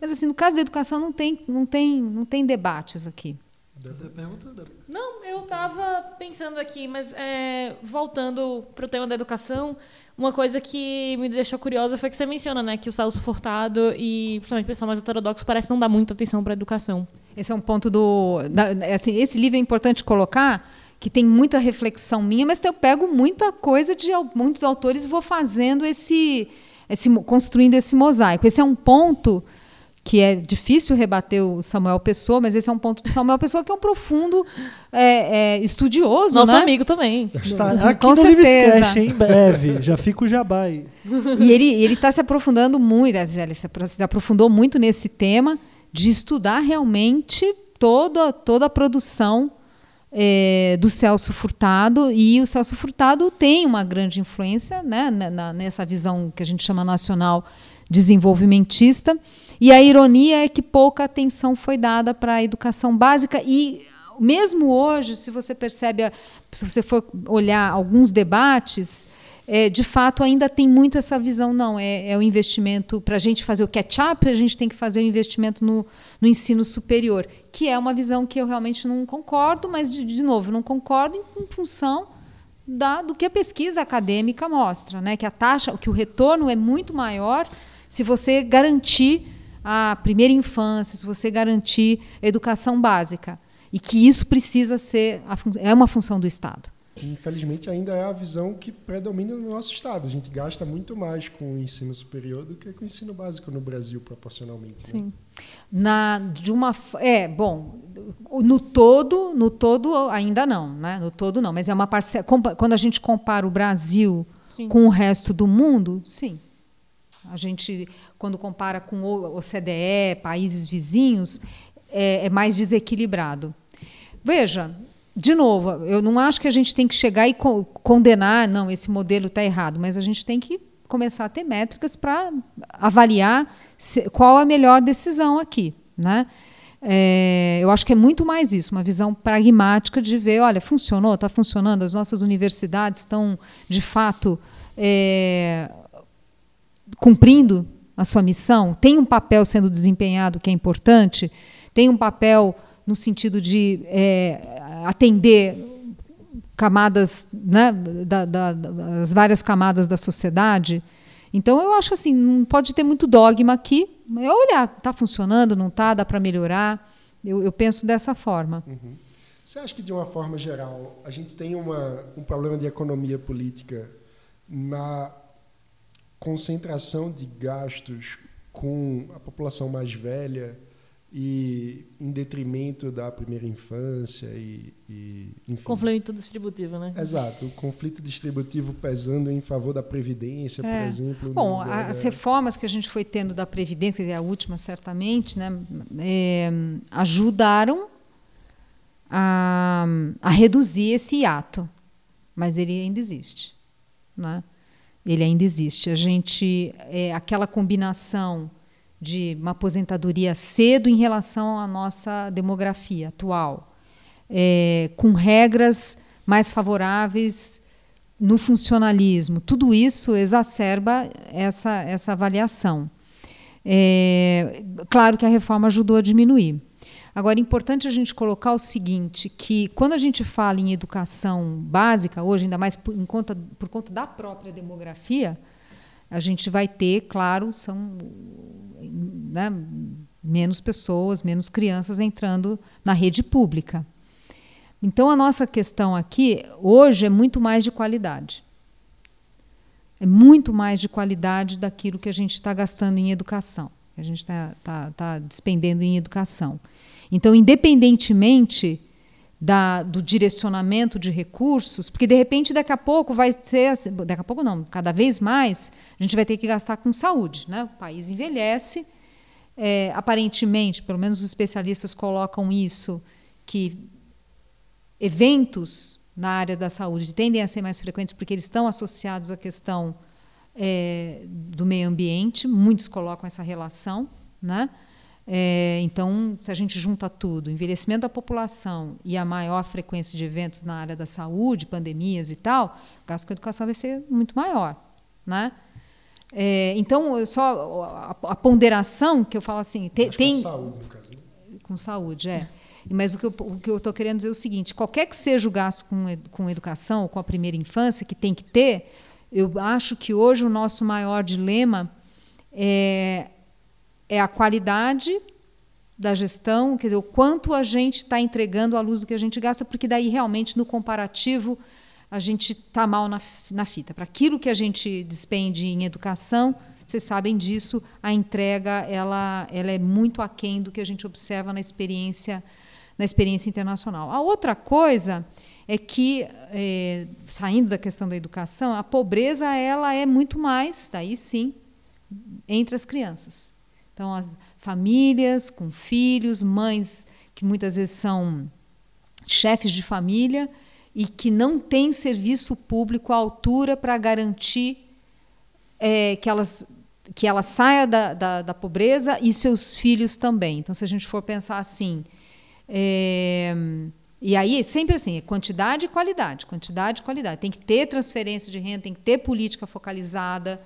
Mas, assim, no caso da educação, não tem, não tem, não tem debates aqui. Você pergunta? Não, eu estava pensando aqui, mas é, voltando para o tema da educação, uma coisa que me deixou curiosa foi que você menciona, né, que o Celso Furtado e principalmente o pessoal mais heterodoxo parece não dar muita atenção para a educação. Esse é um ponto do. da- assim, esse livro é importante colocar, que tem muita reflexão minha, mas eu pego muita coisa de muitos autores e vou fazendo esse, esse. construindo esse mosaico. Esse é um ponto que é difícil rebater o Samuel Pessoa, mas esse é um ponto do Samuel Pessoa que é um profundo é, é, estudioso. Nosso né? amigo também. Está aqui Com no certeza. Livrescast, em breve. Já fica o jabá aí. E ele ele está se aprofundando muito, ele se apro- se aprofundou muito nesse tema de estudar realmente toda, toda a produção eh, do Celso Furtado e o Celso Furtado tem uma grande influência né, na- nessa visão que a gente chama nacional desenvolvimentista e a ironia é que pouca atenção foi dada para a educação básica e mesmo hoje, se você percebe, se você for olhar alguns debates, é, de fato ainda tem muito essa visão, não, é, é o investimento, para a gente fazer o catch-up, a gente tem que fazer o investimento no, no, ensino superior, que é uma visão que eu realmente não concordo, mas, de, de novo, não concordo em, em função da, do que a pesquisa acadêmica mostra, né? que a taxa, que o retorno é muito maior se você garantir a primeira infância, se você garantir educação básica. E que isso precisa ser é uma função do Estado. Infelizmente, ainda é a visão que predomina no nosso Estado. A gente gasta muito mais com o ensino superior do que com o ensino básico no Brasil, proporcionalmente. Né? Sim. Na, de uma, é, bom, no todo, no todo ainda não, né? No todo não, mas é uma parcela. Quando a gente compara o Brasil sim. com o resto do mundo, sim. A gente, quando compara com o OCDE, países vizinhos, é, é mais desequilibrado. Veja, de novo, eu não acho que a gente tem que chegar e co condenar, não, esse modelo está errado, mas a gente tem que começar a ter métricas para avaliar se, qual a melhor decisão aqui. Né? É, eu acho que é muito mais isso, uma visão pragmática de ver, olha, funcionou, está funcionando, as nossas universidades estão, de fato, é, cumprindo a sua missão, tem um papel sendo desempenhado que é importante, tem um papel no sentido de é, atender camadas, né, da, da, das várias camadas da sociedade. Então eu acho assim, não pode ter muito dogma aqui, é olhar, está funcionando, não está, dá para melhorar. Eu, eu, penso dessa forma. Uhum. Você acha que de uma forma geral a gente tem uma, um problema de economia política na concentração de gastos com a população mais velha e em detrimento da primeira infância e, e enfim. conflito distributivo, né? Exato, o conflito distributivo pesando em favor da previdência, é. por exemplo. Bom, as reformas que a gente foi tendo da previdência, que é a última certamente, né, é, ajudaram a, a reduzir esse ato, mas ele ainda existe, né? Ele ainda existe. A gente é aquela combinação de uma aposentadoria cedo em relação à nossa demografia atual, é, com regras mais favoráveis no funcionalismo. Tudo isso exacerba essa, essa avaliação. É, claro que a reforma ajudou a diminuir. Agora, é importante a gente colocar o seguinte, que quando a gente fala em educação básica, hoje, ainda mais por, conta, por conta da própria demografia, a gente vai ter, claro, são né, menos pessoas, menos crianças entrando na rede pública. Então, a nossa questão aqui, hoje, é muito mais de qualidade. É muito mais de qualidade daquilo que a gente está gastando em educação, que a gente está tá, tá despendendo em educação. Então, independentemente da, do direcionamento de recursos, porque de repente daqui a pouco vai ser, assim, daqui a pouco não, cada vez mais a gente vai ter que gastar com saúde, né? O país envelhece, é, aparentemente, pelo menos os especialistas colocam isso, que eventos na área da saúde tendem a ser mais frequentes porque eles estão associados à questão é, do meio ambiente, muitos colocam essa relação, né? É, então, se a gente junta tudo, envelhecimento da população e a maior frequência de eventos na área da saúde, pandemias e tal, o gasto com a educação vai ser muito maior. Né? É, então, só a, a, ponderação que eu falo assim, te, tem. Com saúde, no caso. Né? Com saúde, é. Mas o que eu estou querendo dizer é o seguinte: qualquer que seja o gasto com, com educação ou com a primeira infância, que tem que ter, eu acho que hoje o nosso maior dilema é é a qualidade da gestão, quer dizer, o quanto a gente está entregando à luz do que a gente gasta, porque daí realmente no comparativo a gente está mal na, na fita. Para aquilo que a gente despende em educação, vocês sabem disso, a entrega ela, ela é muito aquém do que a gente observa na experiência, na experiência internacional. A outra coisa é que, é, saindo da questão da educação, a pobreza ela é muito mais, daí sim, entre as crianças. Então, as famílias com filhos, mães que muitas vezes são chefes de família e que não têm serviço público à altura para garantir é, que, elas, que ela saia da, da, da, pobreza e seus filhos também. Então, se a gente for pensar assim, é, E aí, sempre assim, é quantidade e qualidade, quantidade e qualidade. Tem que ter transferência de renda, tem que ter política focalizada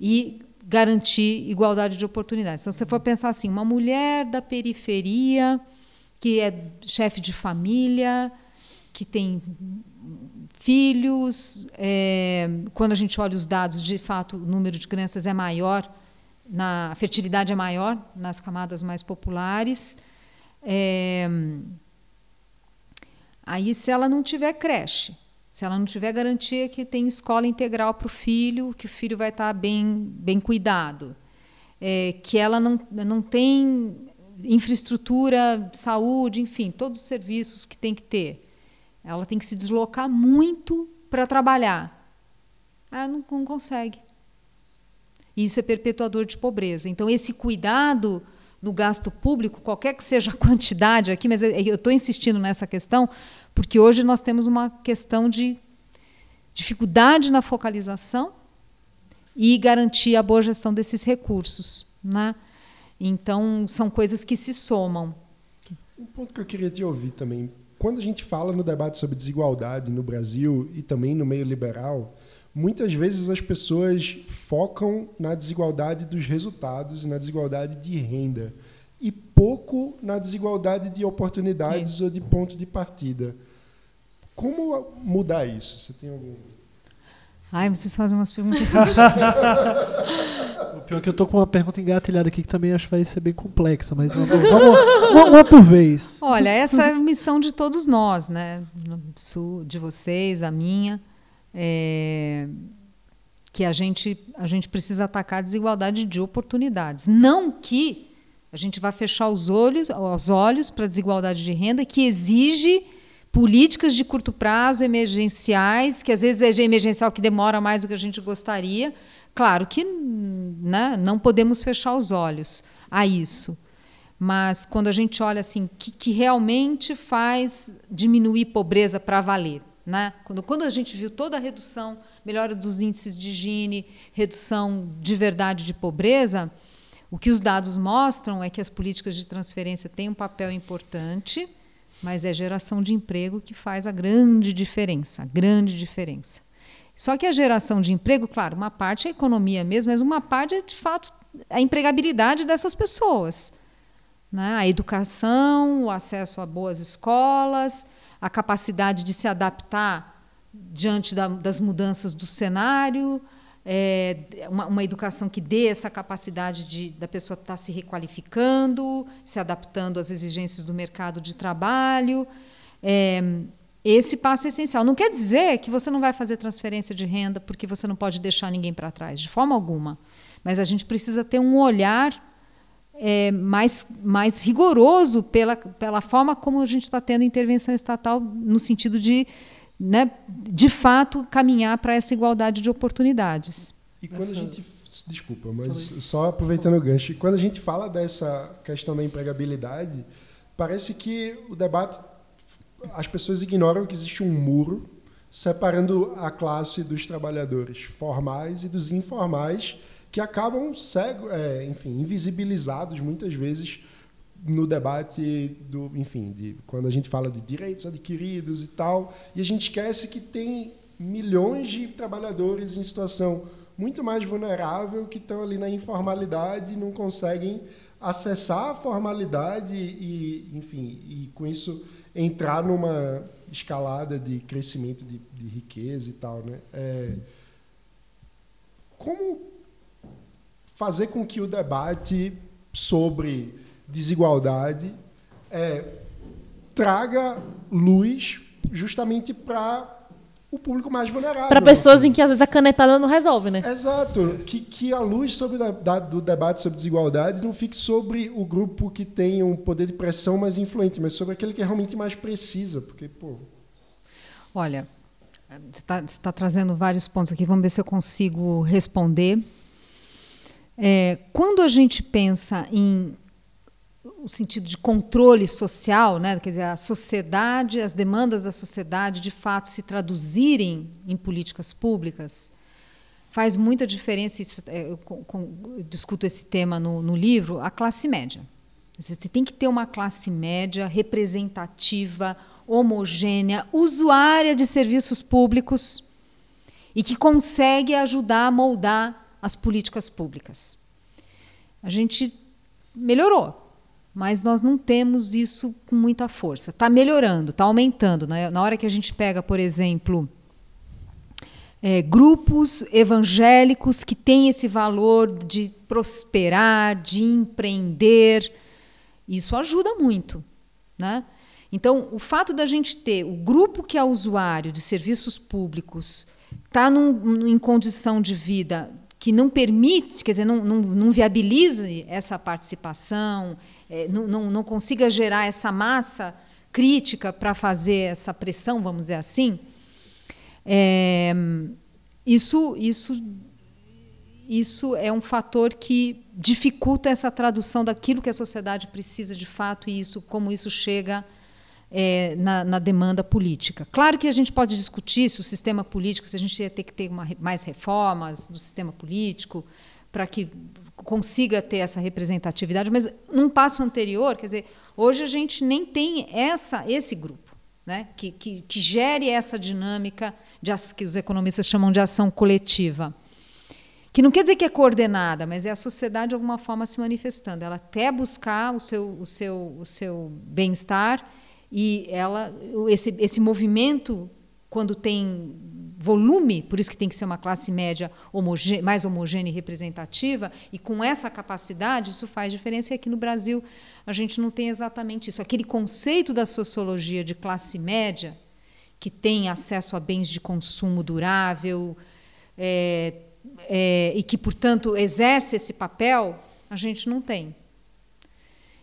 e garantir igualdade de oportunidades. Então, se você for pensar assim, uma mulher da periferia, que é chefe de família, que tem filhos, é, quando a gente olha os dados, de fato, o número de crianças é maior, na, a fertilidade é maior nas camadas mais populares. É, Aí, se ela não tiver creche, se ela não tiver garantia que tem escola integral para o filho, que o filho vai estar bem, bem cuidado, é, que ela não, não tem infraestrutura, saúde, enfim, todos os serviços que tem que ter. Ela tem que se deslocar muito para trabalhar. Ela não, não consegue. Isso é perpetuador de pobreza. Então, esse cuidado no gasto público, qualquer que seja a quantidade aqui, mas eu estou insistindo nessa questão, porque hoje nós temos uma questão de dificuldade na focalização e garantir a boa gestão desses recursos. Né? Então, são coisas que se somam. Um ponto que eu queria te ouvir também. Quando a gente fala no debate sobre desigualdade no Brasil e também no meio liberal, muitas vezes as pessoas focam na desigualdade dos resultados e na desigualdade de renda e pouco na desigualdade de oportunidades isso. ou de ponto de partida. Como mudar isso? Você tem algum Ai, vocês fazem umas perguntas. o pior é que eu tô com uma pergunta engatilhada aqui que também acho que vai ser bem complexa, mas vamos, vamos uma, uma, por vez. Olha, essa é a missão de todos nós, né? De vocês, a minha é, que a gente, a gente precisa atacar a desigualdade de oportunidades. Não que a gente vá fechar os olhos, os olhos para a desigualdade de renda, que exige políticas de curto prazo, emergenciais, que às vezes é emergencial que demora mais do que a gente gostaria. Claro que né, não podemos fechar os olhos a isso. Mas quando a gente olha assim, que, que realmente faz diminuir pobreza para valer? Né? Quando, quando a gente viu toda a redução, melhora dos índices de higiene, redução de verdade de pobreza, o que os dados mostram é que as políticas de transferência têm um papel importante, mas é geração de emprego que faz a grande diferença, a grande diferença. Só que a geração de emprego, claro, uma parte é a economia mesmo, mas uma parte é de fato a empregabilidade dessas pessoas. Né? A educação, o acesso a boas escolas, a capacidade de se adaptar diante da, das mudanças do cenário, é, uma, uma, educação que dê essa capacidade de, da pessoa estar tá se requalificando, se adaptando às exigências do mercado de trabalho. É, esse passo é essencial. Não quer dizer que você não vai fazer transferência de renda porque você não pode deixar ninguém para trás, de forma alguma. Mas a gente precisa ter um olhar é, mais, mais rigoroso pela, pela forma como a gente está tendo intervenção estatal no sentido de, né, de fato, caminhar para essa igualdade de oportunidades. E quando essa... a gente desculpa, mas só aproveitando o gancho, quando a gente fala dessa questão da empregabilidade, parece que o debate as pessoas ignoram que existe um muro separando a classe dos trabalhadores formais e dos informais que acabam cego, é, enfim, invisibilizados muitas vezes no debate do, enfim, de, quando a gente fala de direitos adquiridos e tal, e a gente esquece que tem milhões de trabalhadores em situação muito mais vulnerável que estão ali na informalidade e não conseguem acessar a formalidade e, enfim, e com isso entrar numa escalada de crescimento de, de riqueza e tal, né? É, como fazer com que o debate sobre desigualdade é, traga luz justamente para o público mais vulnerável. Para pessoas em que às vezes a canetada não resolve, né? Exato. Que, que a luz sobre da, da, do debate sobre desigualdade não fique sobre o grupo que tem um poder de pressão mais influente, mas sobre aquele que realmente mais precisa. Porque, pô. Olha, você está tá trazendo vários pontos aqui, vamos ver se eu consigo responder. É, quando a gente pensa em o sentido de controle social, né? quer dizer, a sociedade, as demandas da sociedade de fato se traduzirem em políticas públicas, faz muita diferença. Isso, é, eu, eu, discuto esse tema no, no livro, a classe média. Você tem que ter uma classe média representativa, homogênea, usuária de serviços públicos e que consegue ajudar a moldar as políticas públicas. A gente melhorou, mas nós não temos isso com muita força. Está melhorando, está aumentando. Né? Na hora que a gente pega, por exemplo, é, grupos evangélicos que têm esse valor de prosperar, de empreender, isso ajuda muito. Né? Então, o fato da gente ter o grupo que é usuário de serviços públicos está em condição de vida que não permite, quer dizer, não, não, não viabilize essa participação, é, não, não, não consiga gerar essa massa crítica para fazer essa pressão, vamos dizer assim, é, isso, isso, isso é um fator que dificulta essa tradução daquilo que a sociedade precisa de fato e isso como isso chega é, na, na, demanda política. Claro que a gente pode discutir se o sistema político, se a gente ia ter que ter uma, mais reformas do sistema político para que consiga ter essa representatividade, mas num passo anterior, quer dizer, hoje a gente nem tem essa, esse grupo, né, que, que, que gere essa dinâmica de, que os economistas chamam de ação coletiva. Que não quer dizer que é coordenada, mas é a sociedade de alguma forma se manifestando. Ela quer buscar o seu, o seu, o seu bem-estar e ela, esse, esse movimento, quando tem volume, por isso que tem que ser uma classe média homogê mais homogênea e representativa, e com essa capacidade, isso faz diferença. E aqui no Brasil a gente não tem exatamente isso. Aquele conceito da sociologia de classe média, que tem acesso a bens de consumo durável é, é, e que, portanto, exerce esse papel, a gente não tem.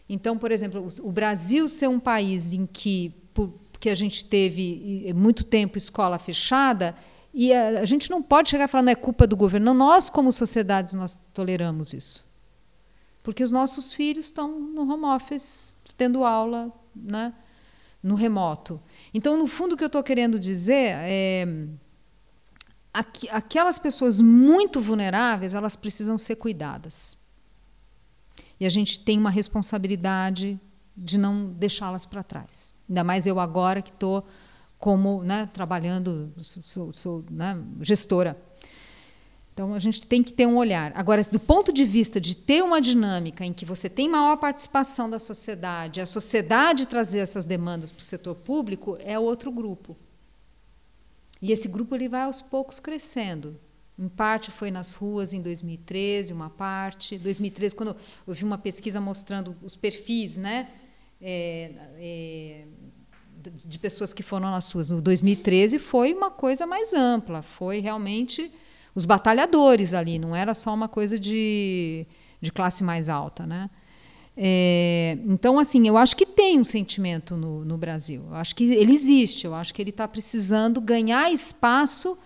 Então, por exemplo, o Brasil ser um país em que, porque a gente teve muito tempo escola fechada, e a, a gente não pode chegar falar não é culpa do governo. Não, nós, como sociedades, nós toleramos isso. Porque os nossos filhos estão no home office, tendo aula né, no remoto. Então, no fundo, o que eu estou querendo dizer é aqu aquelas pessoas muito vulneráveis, elas precisam ser cuidadas. E a gente tem uma responsabilidade de não deixá-las para trás. Ainda mais eu agora que estou como né, trabalhando, sou, sou né, gestora. Então a gente tem que ter um olhar. Agora, do ponto de vista de ter uma dinâmica em que você tem maior participação da sociedade, a sociedade trazer essas demandas para o setor público, é outro grupo. E esse grupo ele vai aos poucos crescendo. Em parte foi nas ruas em 2013, uma parte. 2013, quando eu vi uma pesquisa mostrando os perfis, né? É, é, de pessoas que foram nas ruas. No 2013 foi uma coisa mais ampla, foi realmente os batalhadores ali, não era só uma coisa de, de classe mais alta, né? É, então, assim, eu acho que tem um sentimento no, no Brasil. Eu acho que ele existe. Eu acho que ele está precisando ganhar espaço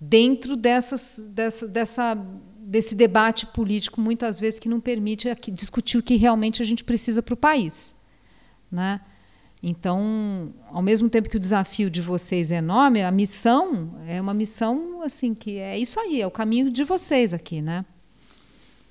dentro dessas, dessa, dessa, desse debate político, muitas vezes, que não permite discutir o que realmente a gente precisa para o país. Né? Então, ao mesmo tempo que o desafio de vocês é enorme, a missão é uma missão assim que é isso aí, é o caminho de vocês aqui, né?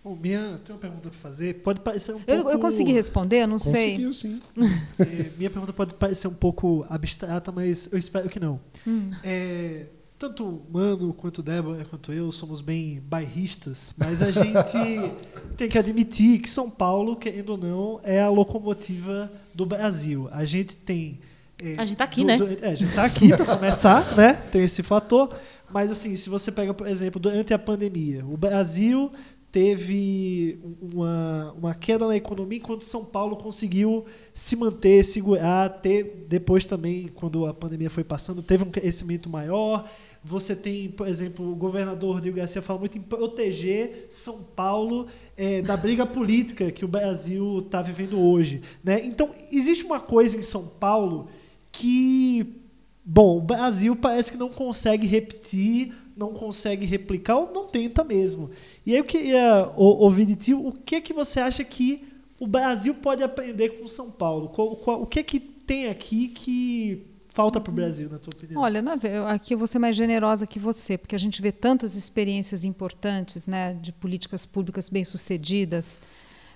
Bom, minha, tem uma pergunta para fazer. Pode parecer um eu, pouco. Eu consegui responder, eu não Conseguiu, sei. sim. É, minha pergunta pode parecer um pouco abstrata, mas eu espero que não. Hum. É, tanto o Mano, quanto Débora, quanto eu somos bem bairristas, mas a gente tem que admitir que São Paulo, querendo ou não, é a locomotiva do Brasil. A gente tem. É, a gente está aqui, do, né? Do, é, a gente está aqui para começar, né? Tem esse fator. Mas, assim, se você pega, por exemplo, durante a pandemia, o Brasil teve uma, uma queda na economia, enquanto São Paulo conseguiu se manter, segurar, ter, depois também, quando a pandemia foi passando, teve um crescimento maior. Você tem, por exemplo, o governador Rodrigo Garcia fala muito em proteger São Paulo é, da briga política que o Brasil está vivendo hoje. Né? Então, existe uma coisa em São Paulo que, bom, o Brasil parece que não consegue repetir, não consegue replicar ou não tenta mesmo. E aí eu queria ouvir de ti o que, que você acha que o Brasil pode aprender com São Paulo? O que é que tem aqui que falta para o Brasil, na tua opinião? Olha, aqui eu vou ser mais generosa que você, porque a gente vê tantas experiências importantes né, de políticas públicas bem-sucedidas.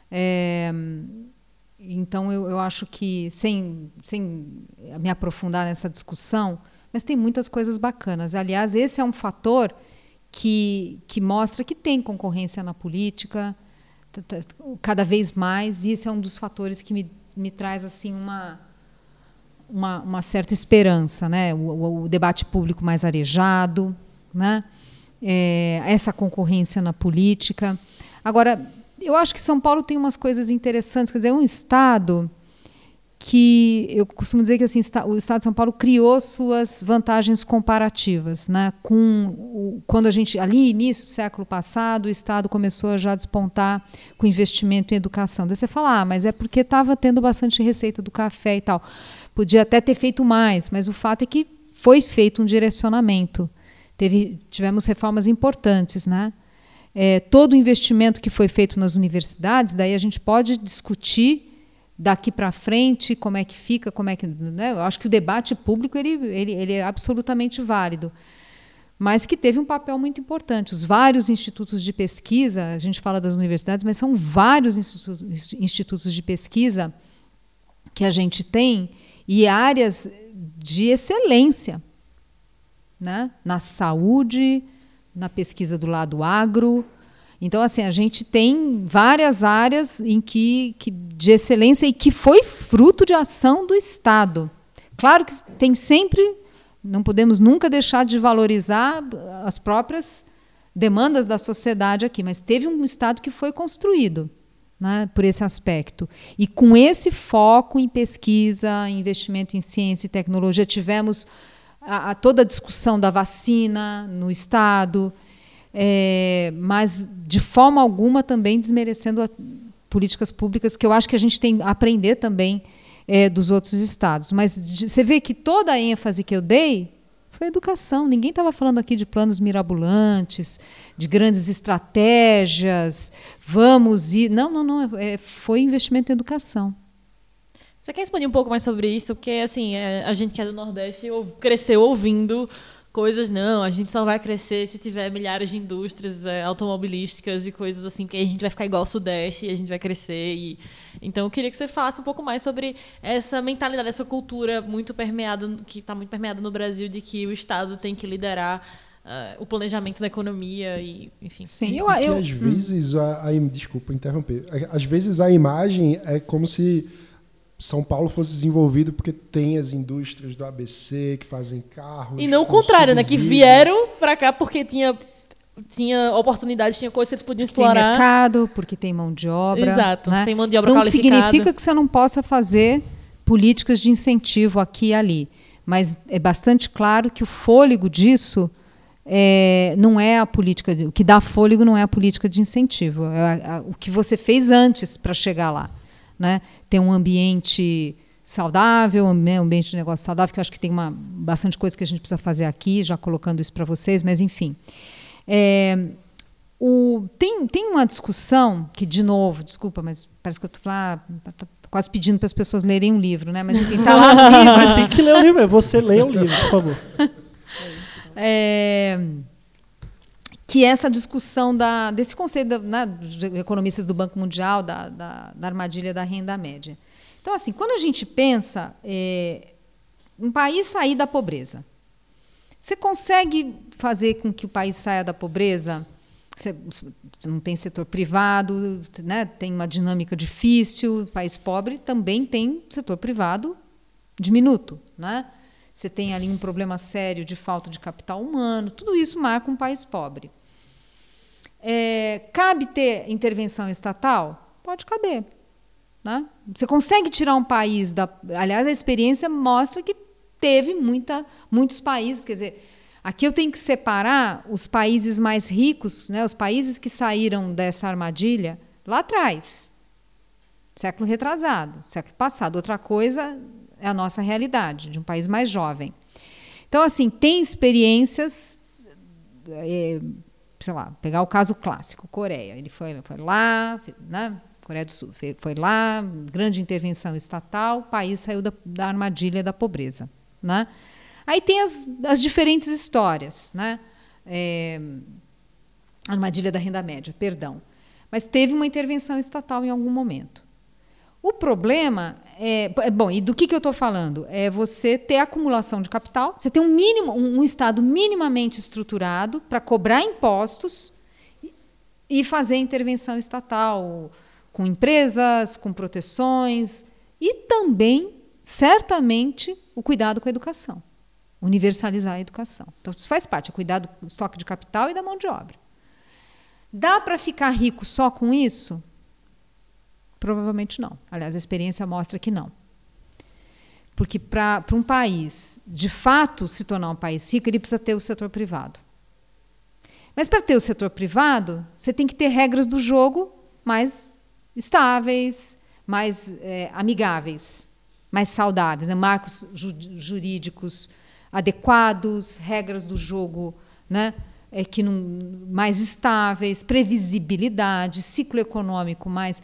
É, então eu, eu acho que, sem, sem me aprofundar nessa discussão, mas tem muitas coisas bacanas. Aliás, esse é um fator que, que mostra que tem concorrência na política, cada vez mais, e esse é um dos fatores que me, me traz assim uma, uma, uma certa esperança, né? O, o, debate público mais arejado, né? É, essa concorrência na política. Agora, eu acho que São Paulo tem umas coisas interessantes, quer dizer, é um estado que eu costumo dizer que assim, o Estado de São Paulo criou suas vantagens comparativas, né? Com o, quando a gente ali início do século passado, o Estado começou a já despontar com investimento em educação. Daí você fala, ah, mas é porque estava tendo bastante receita do café e tal. Podia até ter feito mais, mas o fato é que foi feito um direcionamento. Teve, tivemos reformas importantes, né? É, todo o investimento que foi feito nas universidades, daí a gente pode discutir daqui para frente, como é que fica, como é que. Né? Eu acho que o debate público ele, ele, ele é absolutamente válido. Mas que teve um papel muito importante. Os vários institutos de pesquisa, a gente fala das universidades, mas são vários institutos, institutos de pesquisa que a gente tem e áreas de excelência né? na saúde, na pesquisa do lado agro, então, assim, a gente tem várias áreas em que, que de excelência e que foi fruto de ação do Estado. Claro que tem sempre, não podemos nunca deixar de valorizar as próprias demandas da sociedade aqui, mas teve um Estado que foi construído. Né, por esse aspecto. E com esse foco em pesquisa, investimento em ciência e tecnologia, tivemos a, a toda a discussão da vacina no Estado, é, mas de forma alguma também desmerecendo a, políticas públicas que eu acho que a gente tem a aprender também é, dos outros estados. Mas de, você vê que toda a ênfase que eu dei foi educação. Ninguém estava falando aqui de planos mirabolantes, de grandes estratégias. Vamos ir. Não, não, não. É, foi investimento em educação. Você quer expandir um pouco mais sobre isso? Porque assim, é, a gente que é do Nordeste cresceu ouvindo coisas, não, a gente só vai crescer se tiver milhares de indústrias é, automobilísticas e coisas assim, que a gente vai ficar igual ao Sudeste e a gente vai crescer. E... Então eu queria que você falasse um pouco mais sobre essa mentalidade, essa cultura muito permeada, que está muito permeada no Brasil, de que o Estado tem que liderar uh, o planejamento da economia e, enfim. Sim, eu, eu... às vezes, a, a, desculpa interromper, às vezes a imagem é como se são Paulo fosse desenvolvido porque tem as indústrias do ABC que fazem carros. E não o contrário, né? Que vieram para cá porque tinha tinha oportunidades, tinha coisas que eles podiam explorar. Tem mercado, porque tem mão de obra. Exato, né? tem mão de obra não qualificada. Não significa que você não possa fazer políticas de incentivo aqui e ali. Mas é bastante claro que o fôlego disso é, não é a política. O que dá fôlego não é a política de incentivo. É a, a, o que você fez antes para chegar lá né? ter um ambiente saudável, né? um ambiente de negócio saudável, que eu acho que tem uma, bastante coisa que a gente precisa fazer aqui, já colocando isso para vocês, mas enfim. É, o, tem, tem uma discussão que, de novo, desculpa, mas parece que eu estou ah, tá, tá, quase pedindo para as pessoas lerem um livro, né? Mas enfim, está lá no livro. tem que ler o livro, é você lê o livro, por favor. É, que essa discussão da, desse conceito né, dos economistas do Banco Mundial, da, da, da, armadilha da renda média. Então, assim, quando a gente pensa é, um país sair da pobreza, você consegue fazer com que o país saia da pobreza? Você, você não tem setor privado, né, tem uma dinâmica difícil. País pobre também tem setor privado diminuto, né? Você tem ali um problema sério de falta de capital humano. Tudo isso marca um país pobre. É, cabe ter intervenção estatal? Pode caber. Né? Você consegue tirar um país da. Aliás, a experiência mostra que teve muita, muitos países. Quer dizer, aqui eu tenho que separar os países mais ricos, né, os países que saíram dessa armadilha lá atrás, século retrasado, século passado. Outra coisa é a nossa realidade, de um país mais jovem. Então, assim, tem experiências. É, sei lá, pegar o caso clássico, Coreia. Ele foi, foi lá, né? Coreia do Sul, foi lá, grande intervenção estatal, o país saiu da, da armadilha da pobreza. Né? Aí tem as, as diferentes histórias, né? É, armadilha da renda média, perdão. Mas teve uma intervenção estatal em algum momento. O problema é, é bom, e do que, que eu estou falando? É você ter acumulação de capital, você ter um mínimo, um, estado minimamente estruturado para cobrar impostos e, e fazer intervenção estatal com empresas, com proteções e também, certamente, o cuidado com a educação. Universalizar a educação. Então, isso faz parte, é cuidar do estoque de capital e da mão de obra. Dá para ficar rico só com isso? Provavelmente não. Aliás, a experiência mostra que não. Porque para um país, de fato, se tornar um país rico, ele precisa ter o setor privado. Mas para ter o setor privado, você tem que ter regras do jogo mais estáveis, mais é, amigáveis, mais saudáveis, né? marcos ju jurídicos adequados, regras do jogo né? é, que não, mais estáveis, previsibilidade, ciclo econômico mais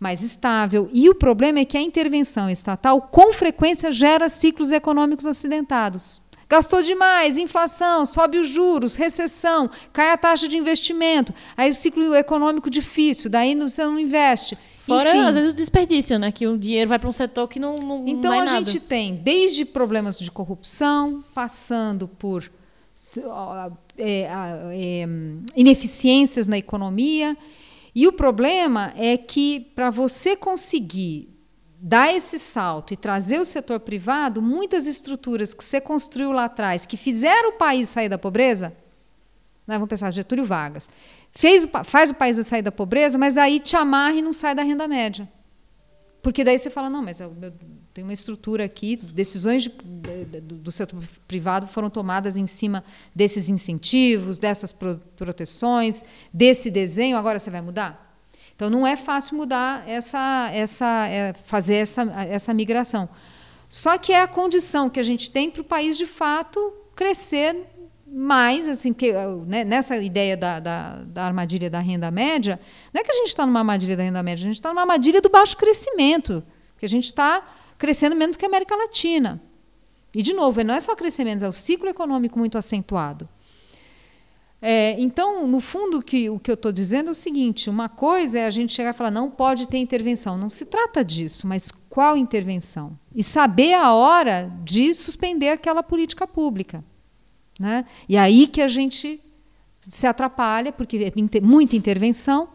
mais estável. E o problema é que a intervenção estatal, com frequência, gera ciclos econômicos acidentados. Gastou demais, inflação, sobe os juros, recessão, cai a taxa de investimento, aí o ciclo econômico difícil, daí você não investe. Fora, Enfim. às vezes, o desperdício, né? Que o dinheiro vai para um setor que não, não Então a nada. gente tem desde problemas de corrupção, passando por é, é, ineficiências na economia. E o problema é que para você conseguir dar esse salto e trazer o setor privado, muitas estruturas que você construiu lá atrás, que fizeram o país sair da pobreza, né, vamos pensar, Getúlio Vargas, fez, faz o país sair da pobreza, mas aí te amarra e não sai da renda média. Porque daí você fala, não, mas eu, eu, tem uma estrutura aqui, decisões de, do setor privado foram tomadas em cima desses incentivos, dessas pro, proteções, desse desenho, agora você vai mudar? Então não é fácil mudar essa, essa, é, fazer essa, essa migração. Só que é a condição que a gente tem para o país de fato crescer mais, assim, que, né, nessa ideia da, da, da, armadilha da renda média, não é que a gente está numa armadilha da renda média, a gente está numa armadilha do baixo crescimento, que a gente está crescendo menos que a América Latina. E, de novo, não é só crescimento, é o ciclo econômico muito acentuado. É, então, no fundo, que, o que eu estou dizendo é o seguinte: uma coisa é a gente chegar e falar, não pode ter intervenção. Não se trata disso, mas qual intervenção? E saber a hora de suspender aquela política pública. Né? E aí que a gente se atrapalha, porque é muita intervenção.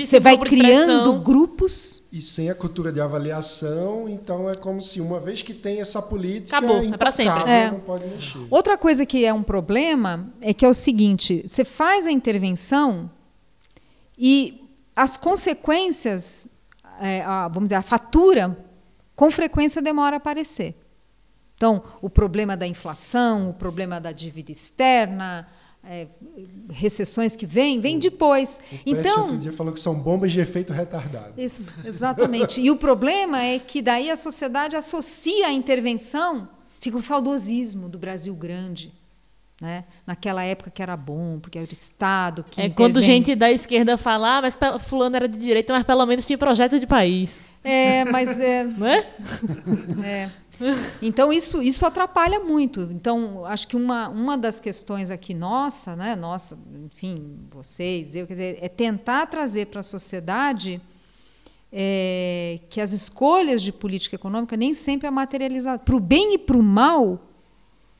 Você vai criando grupos. E sem a cultura de avaliação, então é como se uma vez que tem essa política. Acabou, é, é para sempre. É. Não pode mexer. Outra coisa que é um problema é que é o seguinte: você faz a intervenção e as consequências, é, a, vamos dizer, a fatura, com frequência demora a aparecer. Então, o problema da inflação, o problema da dívida externa, é, recessões que vêm, vem depois. O então, outro dia falou que são bombas de efeito retardado. Isso, exatamente. e o problema é que daí a sociedade associa a intervenção, fica o saudosismo do Brasil grande. Né? Naquela época que era bom, porque era o Estado que. É quando gente da esquerda fala, ah, mas fulano era de direita, mas pelo menos tinha projeto de país. É, mas é. Não é? É. Então isso, isso atrapalha muito. Então acho que uma, uma das questões aqui nossa, né, nossa, enfim, vocês, eu quer dizer, é tentar trazer para a sociedade é, que as escolhas de política econômica nem sempre a materialização, para o bem e para o mal,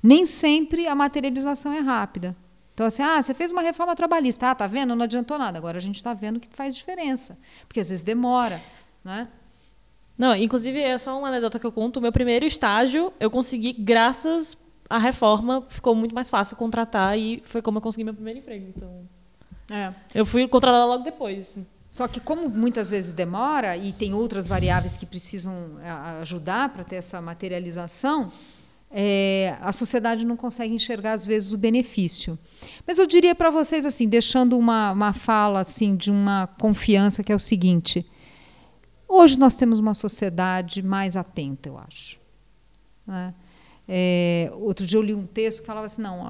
nem sempre a materialização é rápida. Então, assim, ah, você fez uma reforma trabalhista, ah, tá vendo? Não adiantou nada. Agora a gente está vendo que faz diferença, porque às vezes demora, né? Não, inclusive é só uma anedota que eu conto. O meu primeiro estágio eu consegui graças à reforma, ficou muito mais fácil contratar e foi como eu consegui meu primeiro emprego. Então, é. eu fui contratada logo depois. Só que como muitas vezes demora e tem outras variáveis que precisam ajudar para ter essa materialização, é, a sociedade não consegue enxergar às vezes o benefício. Mas eu diria para vocês assim, deixando uma, uma fala assim de uma confiança que é o seguinte: Hoje nós temos uma sociedade mais atenta, eu acho. Né? É, outro dia eu li um texto que falava assim, não,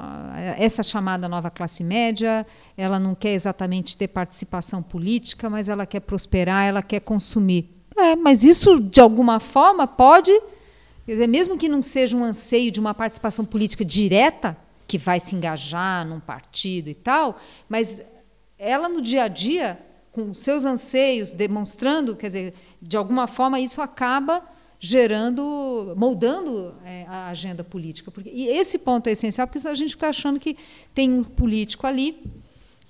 essa chamada nova classe média, ela não quer exatamente ter participação política, mas ela quer prosperar, ela quer consumir. É, mas isso de alguma forma pode, dizer, mesmo que não seja um anseio de uma participação política direta, que vai se engajar num partido e tal, mas ela no dia a dia com seus anseios, demonstrando, quer dizer, de alguma forma isso acaba gerando, moldando é, a agenda política. Porque, e esse ponto é essencial, porque a gente fica achando que tem um político ali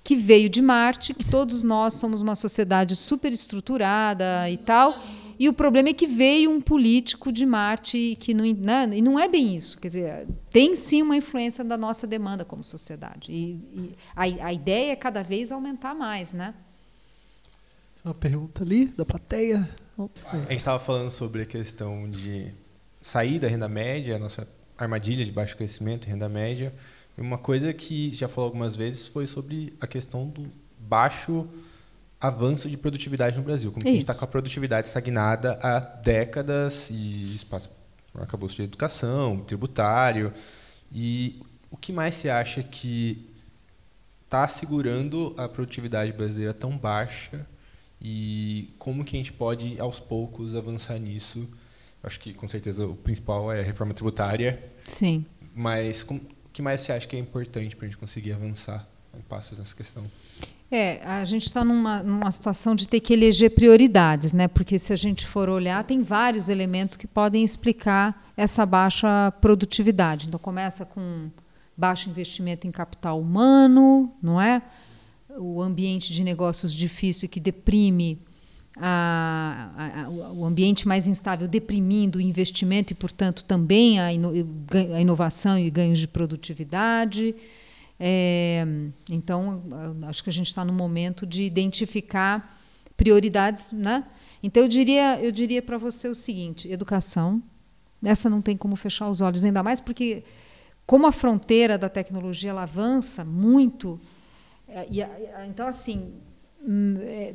que veio de Marte, que todos nós somos uma sociedade superestruturada e tal. E o problema é que veio um político de Marte que não, né, e não é bem isso. Quer dizer, tem sim uma influência da nossa demanda como sociedade. E, e a, a, ideia é cada vez aumentar mais, né? Uma pergunta ali da plateia. A gente estava falando sobre a questão de sair da renda média, a nossa armadilha de baixo crescimento, renda média. E uma coisa que já falou algumas vezes foi sobre a questão do baixo avanço de produtividade no Brasil. Como a gente está com a produtividade estagnada há décadas e espaço acabou de educação, tributário. E o que mais se acha que está segurando a produtividade brasileira tão baixa e como que a gente pode, aos poucos, avançar nisso? Acho que, com certeza, o principal é a reforma tributária. Sim. Mas o que mais você acha que é importante para a gente conseguir avançar em passos nessa questão? É, a gente está numa, numa situação de ter que eleger prioridades, né? Porque se a gente for olhar, tem vários elementos que podem explicar essa baixa produtividade. Então começa com baixo investimento em capital humano, não é? O ambiente de negócios difícil que deprime a, a, o ambiente mais instável deprimindo o investimento e, portanto, também a, ino, a inovação e ganhos de produtividade. É, então, acho que a gente está no momento de identificar prioridades. Né? Então, eu diria, eu diria para você o seguinte: educação. Essa não tem como fechar os olhos, ainda mais porque, como a fronteira da tecnologia ela avança muito, então, assim, hum, é,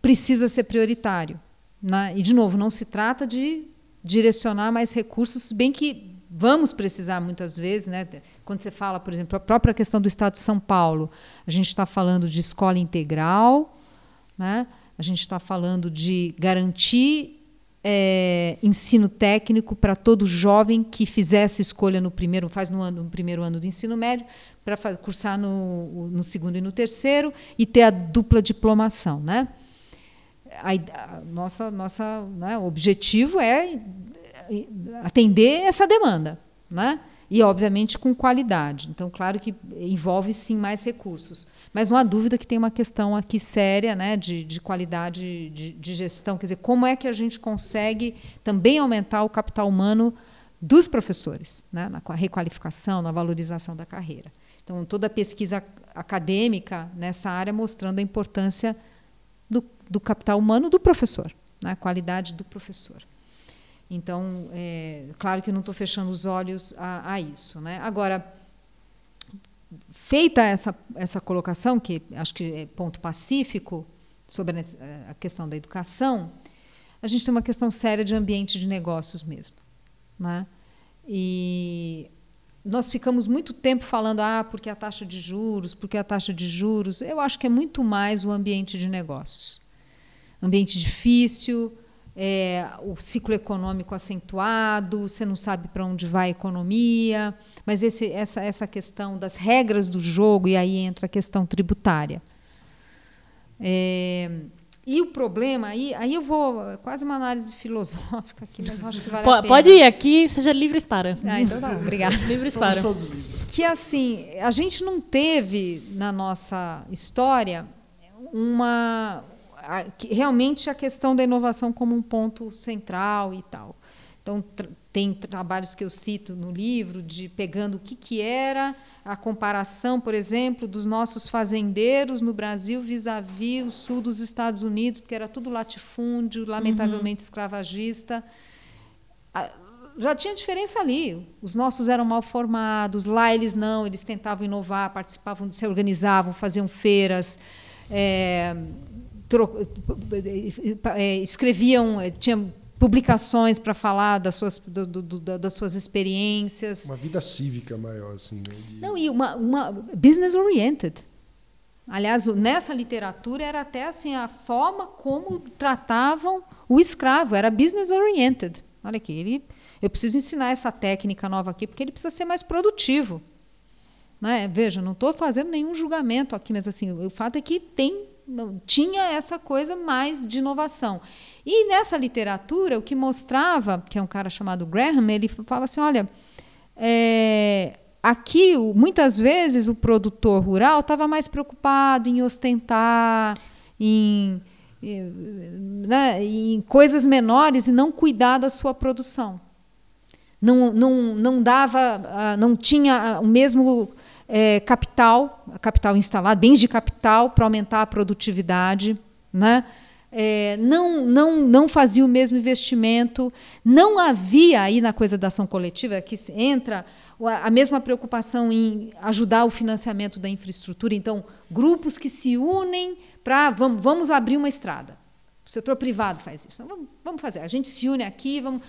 precisa ser prioritário. Né? E, de novo, não se trata de direcionar mais recursos, bem que vamos precisar muitas vezes, né? quando você fala, por exemplo, a própria questão do Estado de São Paulo, a gente está falando de escola integral, né? a gente está falando de garantir é, ensino técnico para todo jovem que fizesse escolha no primeiro, faz no, ano, no primeiro ano do ensino médio, para cursar no, no, segundo e no terceiro e ter a dupla diplomação, né? A, a nossa nossa né, objetivo é atender essa demanda, né? E obviamente com qualidade. Então, claro que envolve sim mais recursos, mas não há dúvida que tem uma questão aqui séria, né, de, de qualidade de, de gestão. Quer dizer, como é que a gente consegue também aumentar o capital humano dos professores, né, na requalificação, na valorização da carreira. Então, toda a pesquisa acadêmica nessa área mostrando a importância do, do capital humano do professor, né? a qualidade do professor. Então, é, claro que eu não estou fechando os olhos a, a isso. Né? Agora, feita essa, essa colocação, que acho que é ponto pacífico, sobre a questão da educação, a gente tem uma questão séria de ambiente de negócios mesmo. Né? E nós ficamos muito tempo falando, ah, porque a taxa de juros, porque a taxa de juros. Eu acho que é muito mais o ambiente de negócios. Ambiente difícil, é, o ciclo econômico acentuado, você não sabe para onde vai a economia, mas esse, essa, essa questão das regras do jogo, e aí entra a questão tributária. É, e o problema, aí, aí eu vou, quase uma análise filosófica aqui, mas acho que vale pode, a pena. Pode ir aqui, seja livres para. Ah, então tá, obrigada. livres para. Que assim, a gente não teve na nossa história uma a, realmente a questão da inovação como um ponto central e tal. Então, tem trabalhos que eu cito no livro de pegando o que, que era a comparação, por exemplo, dos nossos fazendeiros no Brasil vis-à-vis -vis o sul dos Estados Unidos, porque era tudo latifúndio, lamentavelmente uhum. escravagista. Já tinha diferença ali. Os nossos eram mal formados, lá eles não, eles tentavam inovar, participavam, se organizavam, faziam feiras. É, é, escreviam, tinham publicações para falar das suas, do, do, das suas experiências. Uma vida cívica maior, assim. Né? De... Não, e uma, uma business oriented. Aliás, nessa literatura era até assim a forma como tratavam o escravo, era business oriented. Olha aqui, ele, eu preciso ensinar essa técnica nova aqui porque ele precisa ser mais produtivo. Né? Veja, não estou fazendo nenhum julgamento aqui, mas assim, o fato é que tem tinha essa coisa mais de inovação. E nessa literatura, o que mostrava, que é um cara chamado Graham, ele fala assim: olha, é, aqui, muitas vezes, o produtor rural estava mais preocupado em ostentar, em, né, em coisas menores e não cuidar da sua produção. Não, não, não dava, ah, não tinha o mesmo é, capital, capital instalado, bens de capital para aumentar a produtividade, né? É, não, não, não fazia o mesmo investimento, não havia aí na coisa da ação coletiva, que entra a mesma preocupação em ajudar o financiamento da infraestrutura. Então, grupos que se unem para vamos, vamos abrir uma estrada. O setor privado faz isso. Então, vamos, vamos fazer. A gente se une aqui, vamos,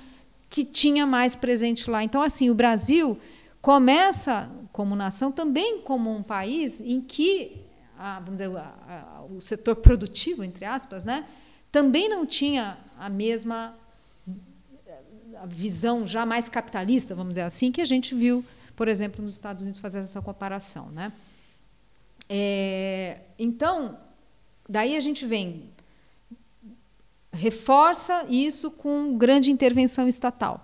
que tinha mais presente lá. Então, assim, o Brasil começa como nação também como um país em que a, vamos dizer, a, a, o setor produtivo, entre aspas, né, também não tinha a mesma visão já mais capitalista, vamos dizer assim, que a gente viu, por exemplo, nos Estados Unidos fazer essa comparação. Né? É, então, daí a gente vem, reforça isso com grande intervenção estatal,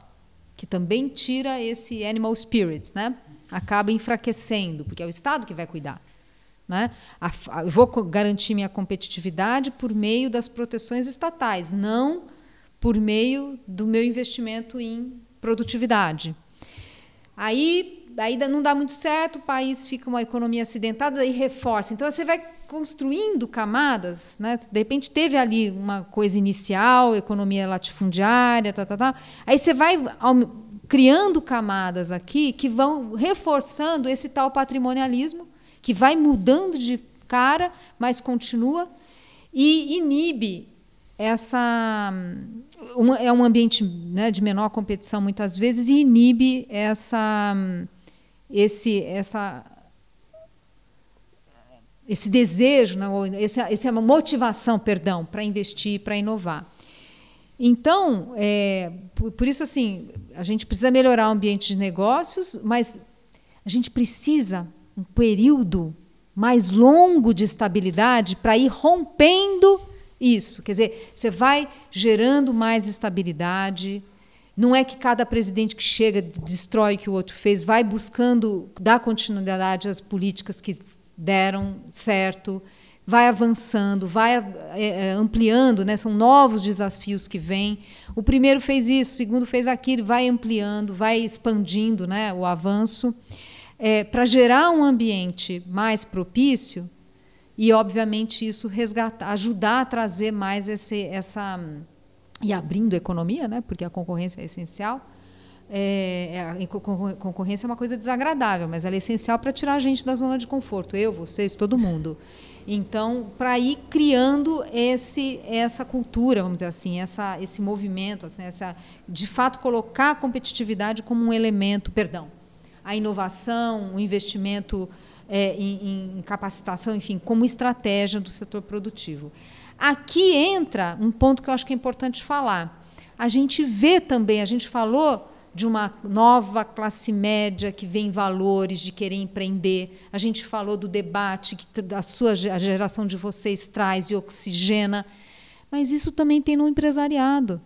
que também tira esse animal spirits, né? Acaba enfraquecendo, porque é o Estado que vai cuidar. Né? Eu vou garantir minha competitividade por meio das proteções estatais, não por meio do meu investimento em produtividade. Aí, aí não dá muito certo, o país fica uma economia acidentada e reforça. Então você vai construindo camadas, né? De repente teve ali uma coisa inicial, economia latifundiária, tá, tá, tá. Aí você vai criando camadas aqui que vão reforçando esse tal patrimonialismo que vai mudando de cara, mas continua e inibe essa um, é um ambiente né, de menor competição muitas vezes e inibe essa esse essa esse desejo, né, essa, essa motivação, perdão, para investir, para inovar. Então, é, por, por, isso assim, a gente precisa melhorar o ambiente de negócios, mas a gente precisa um período mais longo de estabilidade para ir rompendo isso. Quer dizer, você vai gerando mais estabilidade. Não é que cada presidente que chega destrói o que o outro fez, vai buscando dar continuidade às políticas que deram certo, vai avançando, vai é, ampliando, né? são novos desafios que vêm. O primeiro fez isso, o segundo fez aquilo, vai ampliando, vai expandindo né? o avanço é, para gerar um ambiente mais propício e, obviamente, isso resgatar, ajudar a trazer mais esse, essa e abrindo a economia, né? Porque a concorrência é essencial. É, a concorrência é uma coisa desagradável, mas ela é essencial para tirar a gente da zona de conforto. Eu, vocês, todo mundo. Então, para ir criando esse, essa cultura, vamos dizer assim, essa, esse movimento, assim, essa, de fato colocar a competitividade como um elemento, perdão, a inovação, o investimento é, em, em capacitação, enfim, como estratégia do setor produtivo. Aqui entra um ponto que eu acho que é importante falar. A gente vê também, a gente falou de uma nova classe média que vem valores de querer empreender. A gente falou do debate que a sua a geração de vocês traz e oxigena, mas isso também tem no empresariado.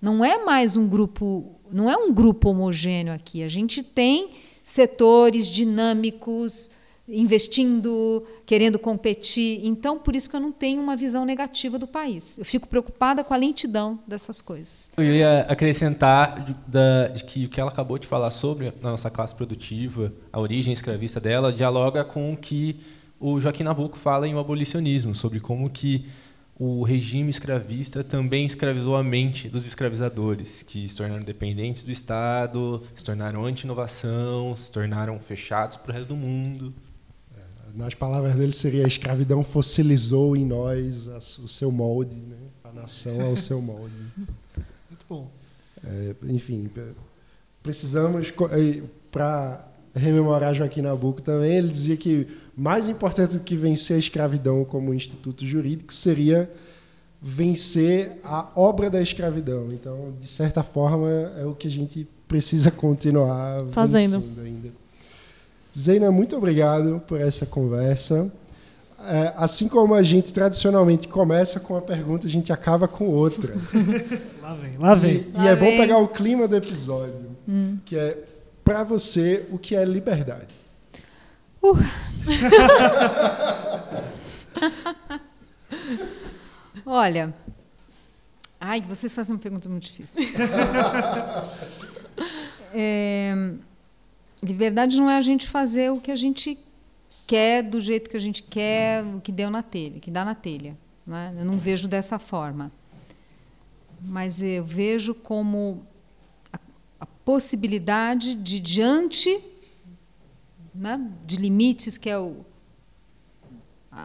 Não é mais um grupo não é um grupo homogêneo aqui. A gente tem setores dinâmicos investindo, querendo competir. Então, por isso que eu não tenho uma visão negativa do país. Eu fico preocupada com a lentidão dessas coisas. Eu ia acrescentar de, da, de que o que ela acabou de falar sobre a nossa classe produtiva, a origem escravista dela, dialoga com o que o Joaquim Nabuco fala em O Abolicionismo, sobre como que o regime escravista também escravizou a mente dos escravizadores, que se tornaram dependentes do Estado, se tornaram anti-inovação, se tornaram fechados para o resto do mundo. Nas palavras dele seria a escravidão fossilizou em nós a, o seu molde, né? a nação é o seu molde. Muito bom. É, enfim, precisamos, para rememorar Joaquim Nabuco também, ele dizia que mais importante do que vencer a escravidão como instituto jurídico seria vencer a obra da escravidão. Então, de certa forma, é o que a gente precisa continuar fazendo ainda. Zeina, muito obrigado por essa conversa. É, assim como a gente tradicionalmente começa com uma pergunta, a gente acaba com outra. Lá vem, lá vem. E, Lá e é bom vem. pegar o clima do episódio, que é para você o que é liberdade. Olha. Ai, vocês fazem uma pergunta muito difícil. É, liberdade não é a gente fazer o que a gente quer, do jeito que a gente quer, o que deu na telha, que dá na telha. Né? Eu não vejo dessa forma. Mas eu vejo como a, a possibilidade de, diante né, de limites, que é o,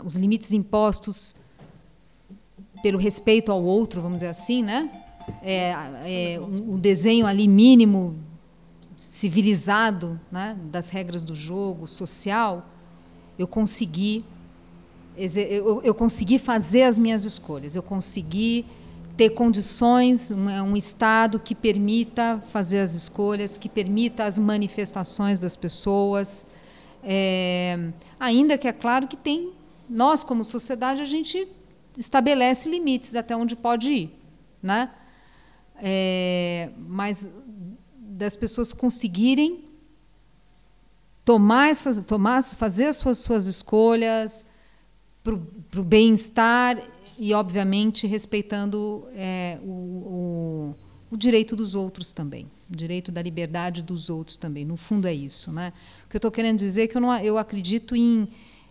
os limites impostos pelo respeito ao outro, vamos dizer assim, né? É, é, um, um desenho ali mínimo civilizado, né, das regras do jogo social, eu consegui eu, eu consegui fazer as minhas escolhas, eu consegui ter condições, um, um estado que permita fazer as escolhas, que permita as manifestações das pessoas, É, ainda que é claro que tem nós como sociedade a gente estabelece limites até onde pode ir, né? É, mas das pessoas conseguirem tomar essas, tomar, fazer as suas, suas escolhas para o bem-estar e, obviamente, respeitando é, o, o, o direito dos outros também, o direito da liberdade dos outros também. No fundo é isso, né? O que eu estou querendo dizer é que eu, não, eu acredito em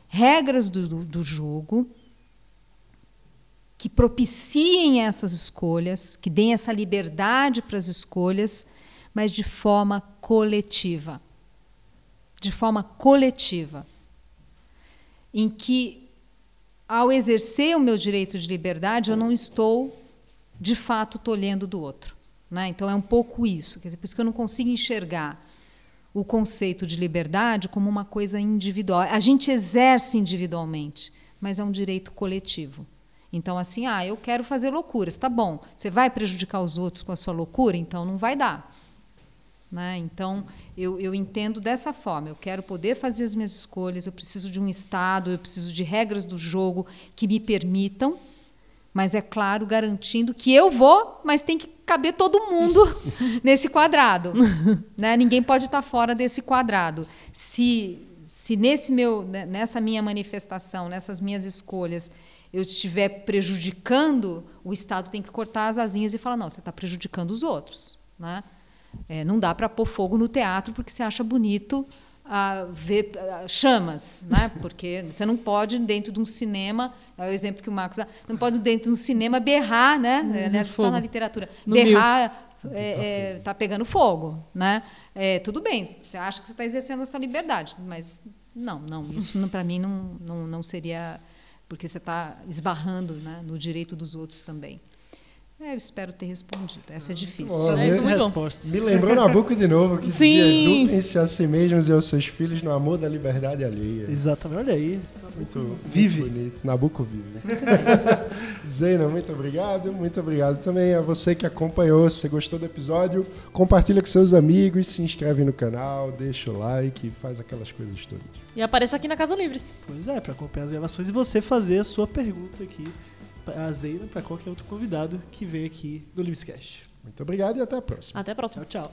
regras do, do, do jogo que propiciem essas escolhas, que deem essa liberdade para as escolhas, mas de forma coletiva. De forma coletiva. Em que, ao exercer o meu direito de liberdade, eu não estou, de fato, tolhendo do outro. Né? Então, é um pouco isso. Quer dizer, por isso que eu não consigo enxergar o conceito de liberdade como uma coisa individual. A gente exerce individualmente, mas é um direito coletivo. Então, assim, ah, eu quero fazer loucuras, tá bom. Você vai prejudicar os outros com a sua loucura? Então, não vai dar. Né? Então, eu, eu entendo dessa forma. Eu quero poder fazer as minhas escolhas, eu preciso de um Estado, eu preciso de regras do jogo que me permitam, mas, é claro, garantindo que eu vou, mas tem que caber todo mundo nesse quadrado. né? Ninguém pode estar fora desse quadrado. Se, se nesse meu, né, nessa minha manifestação, nessas minhas escolhas, eu estiver prejudicando, o Estado tem que cortar as asinhas e falar: não, você está prejudicando os outros. Né? É, não dá para pôr fogo no teatro porque você acha bonito ah, ver chamas, né? porque você não pode, dentro de um cinema, é o exemplo que o Marcos não pode, dentro de um cinema, berrar, né? É, né? Isso está fogo. na literatura. No berrar está é, tá pegando fogo. Né? É, tudo bem, você acha que você está exercendo essa liberdade, mas não, não, isso para mim não, não, não seria porque você está esbarrando né, no direito dos outros também. É, eu espero ter respondido. Essa é difícil. bom. É, isso é muito bom. respostas. Me lembrou Nabucco de novo, que Sim. dizia: eduquem-se a si mesmos e aos seus filhos no amor da liberdade alheia. Exatamente, olha aí. Muito, Vive. muito bonito. Nabucco vive. Zena, muito obrigado. Muito obrigado também a você que acompanhou. Se você gostou do episódio, compartilha com seus amigos, se inscreve no canal, deixa o like, faz aquelas coisas todas. E apareça aqui na Casa Livres. Pois é, para acompanhar as gravações e você fazer a sua pergunta aqui, a Zeina, para qualquer outro convidado que vem aqui no Livescast. Muito obrigado e até a próxima. Até a próxima. Tchau, tchau.